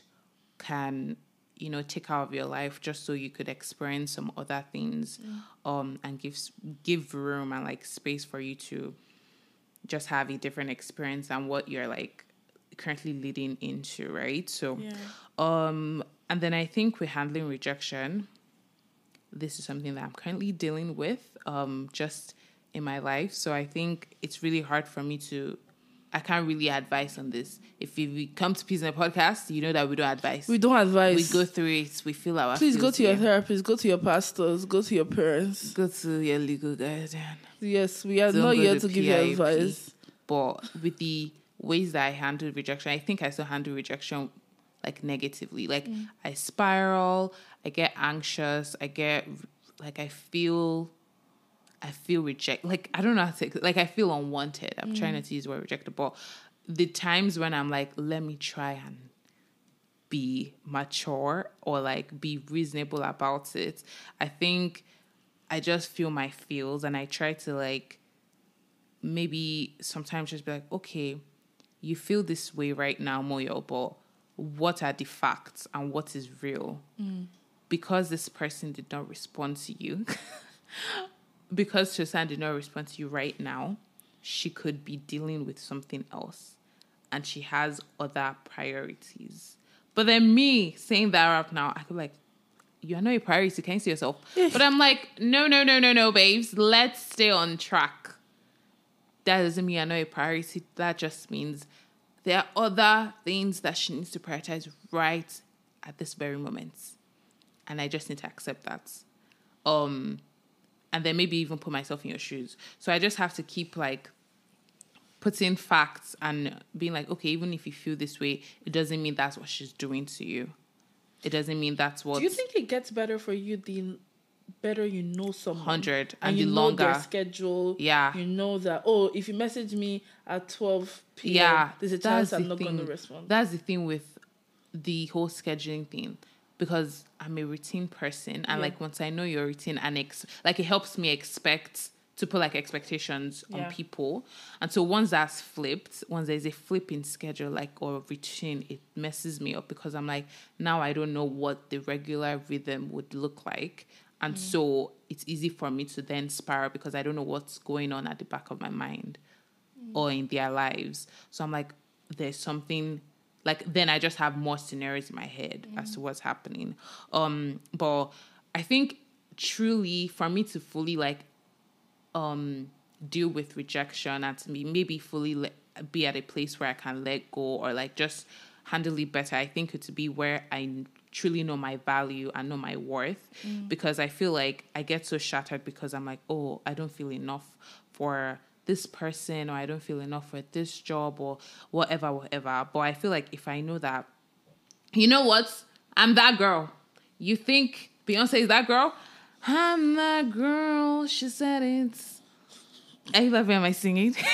can you know take out of your life just so you could experience some other things um and give give room and like space for you to just have a different experience than what you're like currently leading into right? So Yeah. um and then i think we're handling rejection this is something that i'm currently dealing with um just in my life. So i think it's really hard for me to i can't really advise on this if you we come to peas in a podcast you know that we don't advise We don't advise. we go through it we feel our Please go to your therapist, go to your pastors, go to your parents. go to your legal guardian Yes, we are Don't not here to to give you advice. but with the ways that I handled rejection, I think I still handle rejection like negatively. Like mm. I spiral, I get anxious, I get like I feel I feel reject like I don't know how to like I feel unwanted. I'm trying not mm. to use the word rejected, but the times when I'm like, let me try and be mature or like be reasonable about it. I think I just feel my feels and I try to like maybe sometimes just be like, okay, you feel this way right now, Moyo, but what are the facts and what is real? Mm. Because this person did not respond to you, because Susan did not respond to you right now, she could be dealing with something else and she has other priorities. But then me saying that up now, I could be like, you're not a priority, can't see yourself? But I'm like, no, no, no, no, no, babes. Let's stay on track. That doesn't mean I know a priority. That just means there are other things that she needs to prioritize right at this very moment. And I just need to accept that. Um and then maybe even put myself in your shoes. So I just have to keep like putting facts and being like, okay, even if you feel this way, it doesn't mean that's what she's doing to you. It doesn't mean that's what Do you think it gets better for you the better you know someone? 100 and, and you the know their longer. schedule. Yeah. You know that oh, if you message me at twelve p.m., yeah, there's a chance I'm not going to respond. That's the thing with the whole scheduling thing because I'm a routine person, and Yeah. like once I know your routine, and ex- like it helps me expect to put like expectations Yeah. on people, and so once that's flipped, once there's a flip in schedule like or routine, it messes me up because I'm like now I don't know what the regular rhythm would look like. And Mm. so it's easy for me to then spiral because I don't know what's going on at the back of my mind or in their lives. So I'm like, there's something like then I just have more scenarios in my head as to what's happening. Um, but I think truly for me to fully like um deal with rejection and to be maybe fully le- be at a place where I can let go or like just handle it better. I think it to be where I truly know my value and know my worth because I feel like I get so shattered because I'm like, oh, I don't feel enough for this person or I don't feel enough for this job or whatever, whatever. But I feel like if I know that, you know what? I'm that girl. You think Beyonce is that girl? I'm that girl. She said it's. Are you laughing at my singing?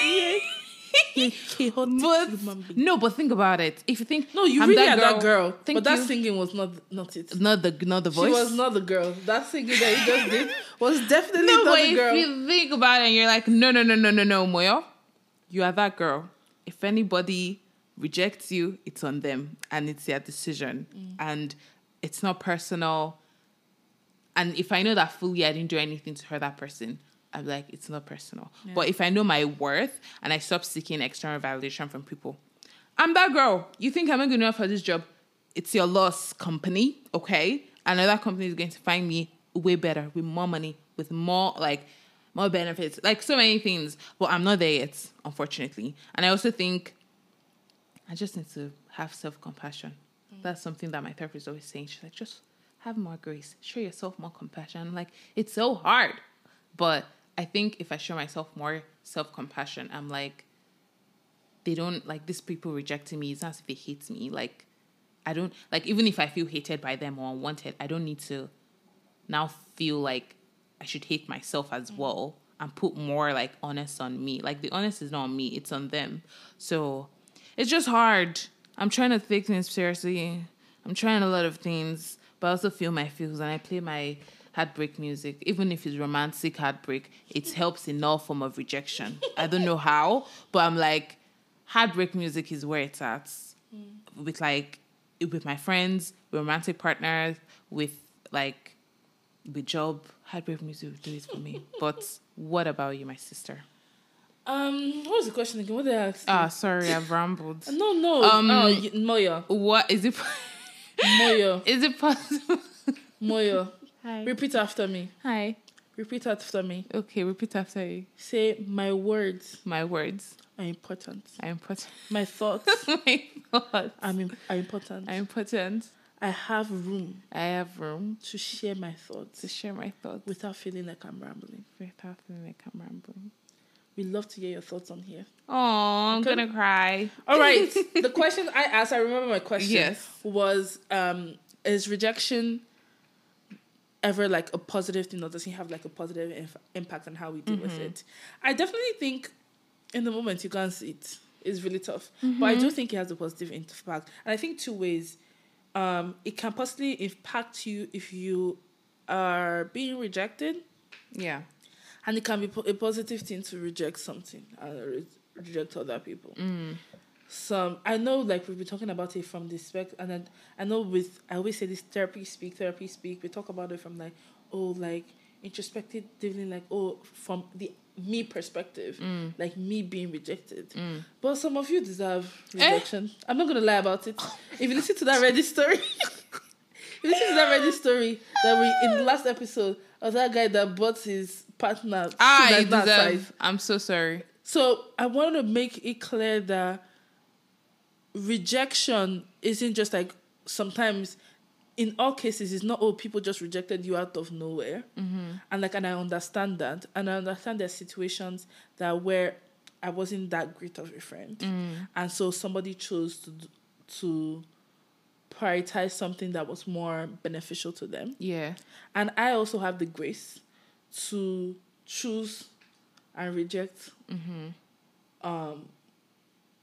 but no, but think about it. If you think no, you I'm really are that girl. Thank but that you. singing was not not it. not the not the voice. She was not the girl. That singing that you just did was definitely no, not but the if you think about it, and you're like, no, no, no, no, no, no, Moyo, you are that girl. If anybody rejects you, it's on them, and it's their decision, Mm. and it's not personal. And if I know that fully, I didn't do anything to hurt that person. I'm like, it's not personal. But if I know my worth and I stop seeking external validation from people, I'm that girl. You think I'm not good enough for this job? It's your loss, company. Okay, another company is going to find me way better with more money, with more like more benefits, like so many things. But I'm not there yet, unfortunately. And I also think I just need to have self compassion. Mm. That's something that my therapist is always saying. She's like, just have more grace, show yourself more compassion. I'm like, it's so hard. But I think if I show myself more self compassion, I'm like, they don't like these people rejecting me. It's not as if they hate me. Like, I don't like even if I feel hated by them or unwanted, I don't need to now feel like I should hate myself as mm. well and put more like honest on me. Like the honest is not on me, it's on them. So it's just hard. I'm trying to take things seriously. I'm trying a lot of things, but I also feel my feels and I play my heartbreak music. Even if it's romantic heartbreak, it helps in all form of rejection. I don't know how, but I'm like, heartbreak music is where it's at. With like with my friends, romantic partners, with like with job. Heartbreak music will do it for me. but what about you, my sister? Um, what was the question again? What did I ask? Ah, sorry, I've rambled. no, no. um, oh, y- Moyo, What is it? Moya. Is it possible? Moyo. Hi. Repeat after me. Hi. Repeat after me. Okay, repeat after you. Say my words My words are important. are important. My thoughts my thoughts im- are important. are important. I have room I have room to share my thoughts to share my thoughts without feeling like I'm rambling. without feeling like I'm rambling. We love to hear your thoughts on here. Oh, I'm Okay. gonna cry. All right. the question I asked, I remember my question Yes. was um is rejection ever like a positive thing or does it have like a positive inf- impact on how we deal with mm-hmm. it? I definitely think in the moment you can't see it. It's really tough. Mm-hmm. But I do think it has a positive impact. And I think two ways. Um, it can possibly impact you if you are being rejected Yeah. and it can be po- a positive thing to reject something and re- reject other people. Mm. Some I know, like we've been talking about it from this spec, and then I know with I always say this therapy speak, therapy speak. We talk about it from like oh, like introspective, dealing like oh, from the me perspective, mm. like me being rejected. Mm. But some of you deserve eh? rejection. I'm not gonna lie about it. If you listen to that Reddit story. If you listen to that Reddit story that we in the last episode of that guy that bought his partner. Ah, you deserve. I'm so sorry. So I want to make it clear that rejection isn't just like sometimes in all cases it's not oh people just rejected you out of nowhere. Mm-hmm. And like and i understand that. And i understand there's situations that where i wasn't that great of a friend. Mm. And so somebody chose to to prioritize something that was more beneficial to them. Yeah. and I also have the grace to choose and reject mm-hmm. um,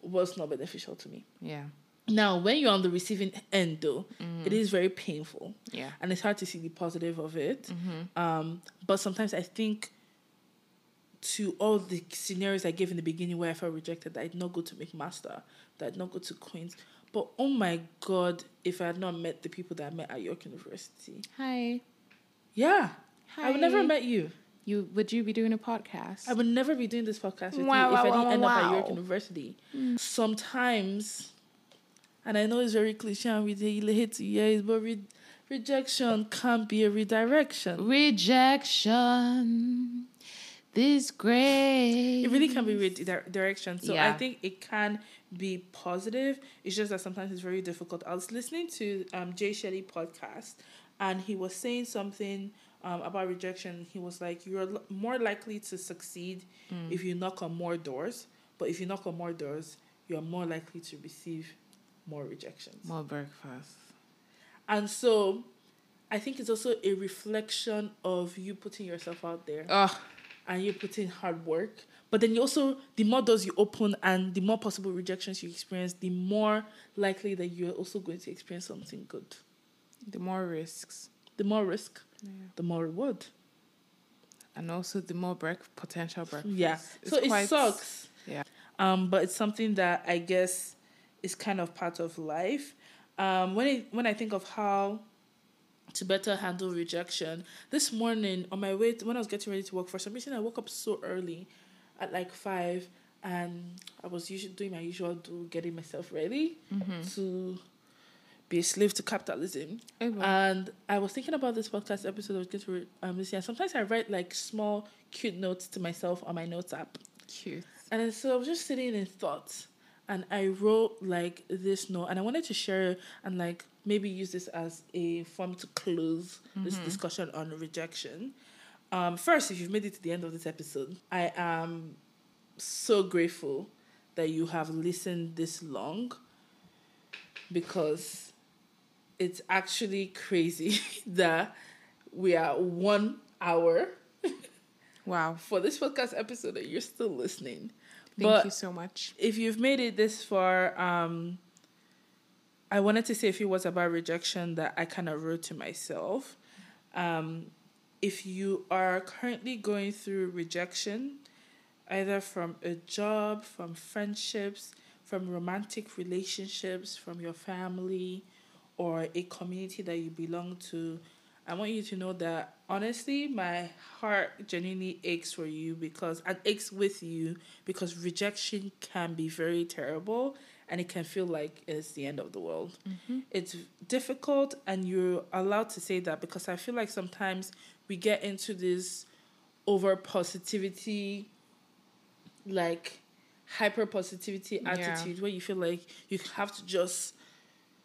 what's not beneficial to me. Yeah. Now, when you're on the receiving end, though, it is very painful, Yeah. and it's hard to see the positive of it. Hmm. Um, but sometimes I think to all the scenarios I gave in the beginning where I felt rejected, that I'd not go to McMaster, that I'd not go to Queen's. But oh my God, if I had not met the people that I met at York University, Hi. yeah, Hi. I would never have met you. You would you be doing a podcast? I would never be doing this podcast with Wow, you if wow, I didn't wow, end up at. York University. Sometimes, and I know it's very cliche and we hate to hear it, but re- rejection can't be a redirection. Rejection. This great. It really can be redirection. So I think it can be positive. It's just that sometimes it's very difficult. I was listening to um, Jay Shetty podcast, and he was saying something um, about rejection. He was like, "You're l- more likely to succeed if you knock on more doors, but if you knock on more doors, you're more likely to receive more rejections." More breakfast. And so, I think it's also a reflection of you putting yourself out there Oh, and you put in hard work. But then you also, the more doors you open and the more possible rejections you experience, the more likely that you're also going to experience something good. the more risks. The more risk, the more reward. And also the more break potential breakfast. Yeah. It's so it sucks. Yeah. Um, but it's something that I guess is kind of part of life. Um, when it, when I think of how to better handle rejection, this morning on my way to, when I was getting ready to work, for some reason I woke up so early, at like five, and I was usually doing my usual do, getting myself ready to be a slave to capitalism. Oh. And I was thinking about this podcast episode I was going to re- um, listen. And sometimes I write like small, cute notes to myself on my notes app. Cute. And so I was just sitting in thoughts and I wrote like this note and I wanted to share and like maybe use this as a form to close this discussion on rejection. Um, first, if you've made it to the end of this episode, I am so grateful that you have listened this long because it's actually crazy that we are one hour Wow. for this podcast episode that you're still listening. Thank but you so much. if you've made it this far, um, I wanted to say a few words about rejection that I kind of wrote to myself. Um, if you are currently going through rejection, either from a job, from friendships, from romantic relationships, from your family, or a community that you belong to, I want you to know that honestly, my heart genuinely aches for you because and aches with you because rejection can be very terrible and it can feel like it's the end of the world. Mm-hmm. It's difficult, and you're allowed to say that because I feel like sometimes we get into this over positivity, like hyper positivity Yeah. attitude where you feel like you have to just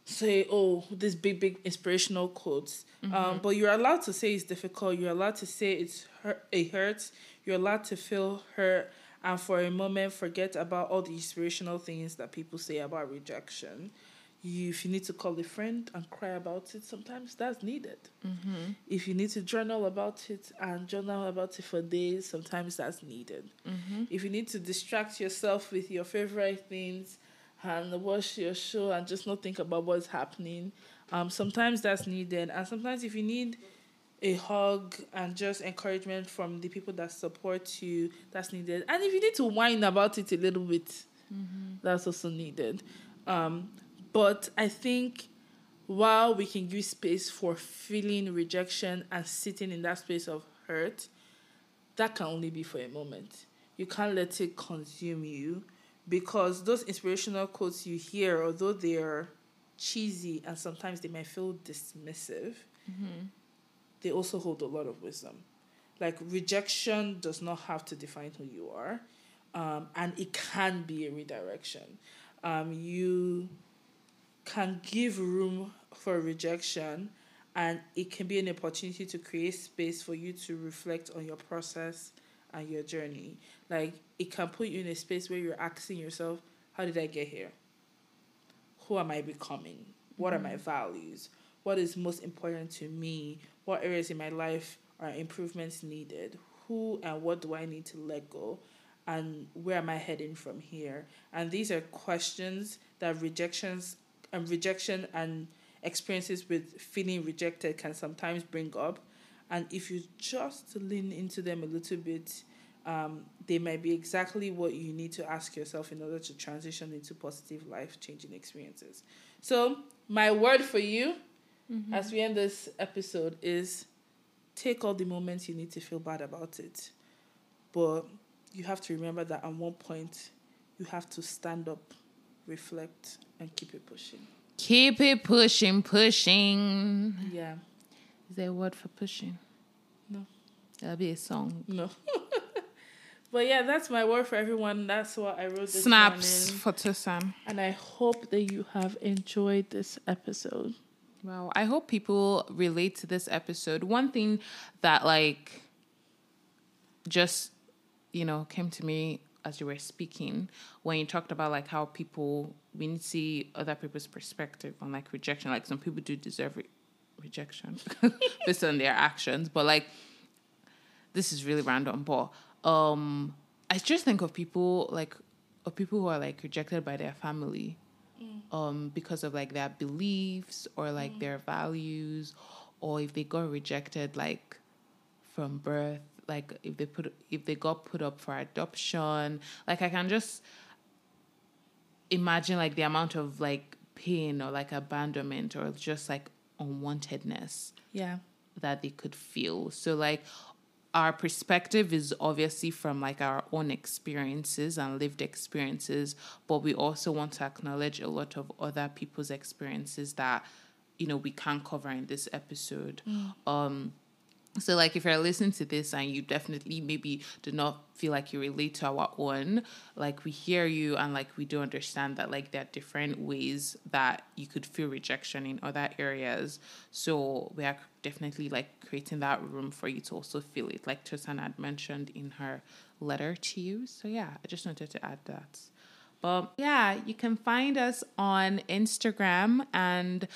say, oh, this big, big inspirational quotes. Um, mm-hmm. but you're allowed to say it's difficult. You're allowed to say it's hurt, it hurts. You're allowed to feel hurt and for a moment forget about all the inspirational things that people say about rejection. You, if you need to call a friend and cry about it, sometimes that's needed. Mm-hmm. If you need to journal about it and journal about it for days, sometimes that's needed. Mm-hmm. If you need to distract yourself with your favorite things and watch your show and just not think about what's happening, um, sometimes that's needed. And sometimes if you need a hug and just encouragement from the people that support you, that's needed. And if you need to whine about it a little bit, that's also needed. Um, but I think while we can give space for feeling rejection and sitting in that space of hurt, that can only be for a moment. You can't let it consume you because those inspirational quotes you hear, although they are cheesy and sometimes they might feel dismissive, they also hold a lot of wisdom. Like rejection does not have to define who you are, um, and it can be a redirection. Um, you can give room for rejection, and it can be an opportunity to create space for you to reflect on your process and your journey. Like it can put you in a space where you're asking yourself, "How did I get here? Who am I becoming? What are mm-hmm. my values? What is most important to me? What areas in my life are improvements needed? Who and what do I need to let go? And where am I heading from here? And these are questions that rejections and rejection and experiences with feeling rejected can sometimes bring up. And if you just lean into them a little bit, um, they might be exactly what you need to ask yourself in order to transition into positive life changing experiences. So, my word for you as we end this episode is take all the moments you need to feel bad about it. But you have to remember that at one point, you have to stand up, reflect, and keep it pushing. Keep it pushing, pushing. Yeah. Is there a word for pushing? No. That'll be a song. No. but yeah, that's my word for everyone. That's what I wrote this Snaps morning. for Tosan. And I hope that you have enjoyed this episode. Well, I hope people relate to this episode. One thing that like just you know came to me as you were speaking when you talked about like how people we need to see other people's perspective on like rejection. Like some people do deserve re- rejection based on their actions, but like this is really random. But um, I just think of people like of people who are like rejected by their family um because of like their beliefs or like their values or if they got rejected like from birth like if they put if they got put up for adoption like i can just imagine like the amount of like pain or like abandonment or just like unwantedness Yeah. that they could feel. So like our perspective is obviously from like our own experiences and lived experiences, but we also want to acknowledge a lot of other people's experiences that you know we can't cover in this episode. Um so like if you're listening to this and you definitely maybe do not feel like you relate to our own, like we hear you and like we do understand that like there are different ways that you could feel rejection in other areas. So we are definitely like creating that room for you to also feel it, like Tosan had mentioned in her letter to you. So yeah, I just wanted to add that. But yeah, you can find us on Instagram and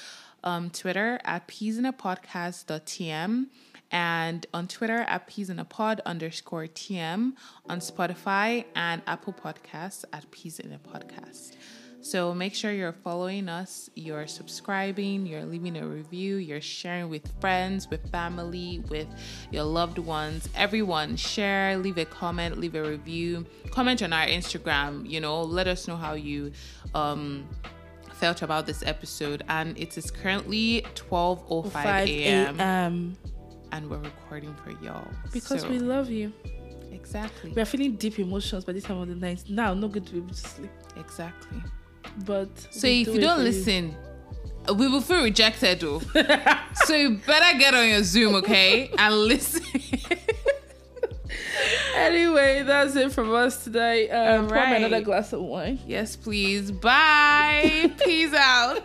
um, Twitter at peasinapodcast.tm and on Twitter at Peas in a Pod underscore tm, on Spotify and Apple Podcasts at Peas in a Podcast. So make sure you're following us, you're subscribing, you're leaving a review, you're sharing with friends, with family, with your loved ones. Everyone, share, leave a comment, leave a review, comment on our Instagram. You know, let us know how you um, felt about this episode. And it is currently 12.05 5 a.m. and we're recording for y'all. Because So- we love you. Exactly. We are feeling deep emotions by this time of the night. Now, not good to be able to sleep. Exactly. But So if do you don't listen, we will feel rejected though. so you better get on your Zoom, okay? And listen. Anyway, that's it from us today. Um, pour me another glass of wine. yes, please. Bye. Peace out.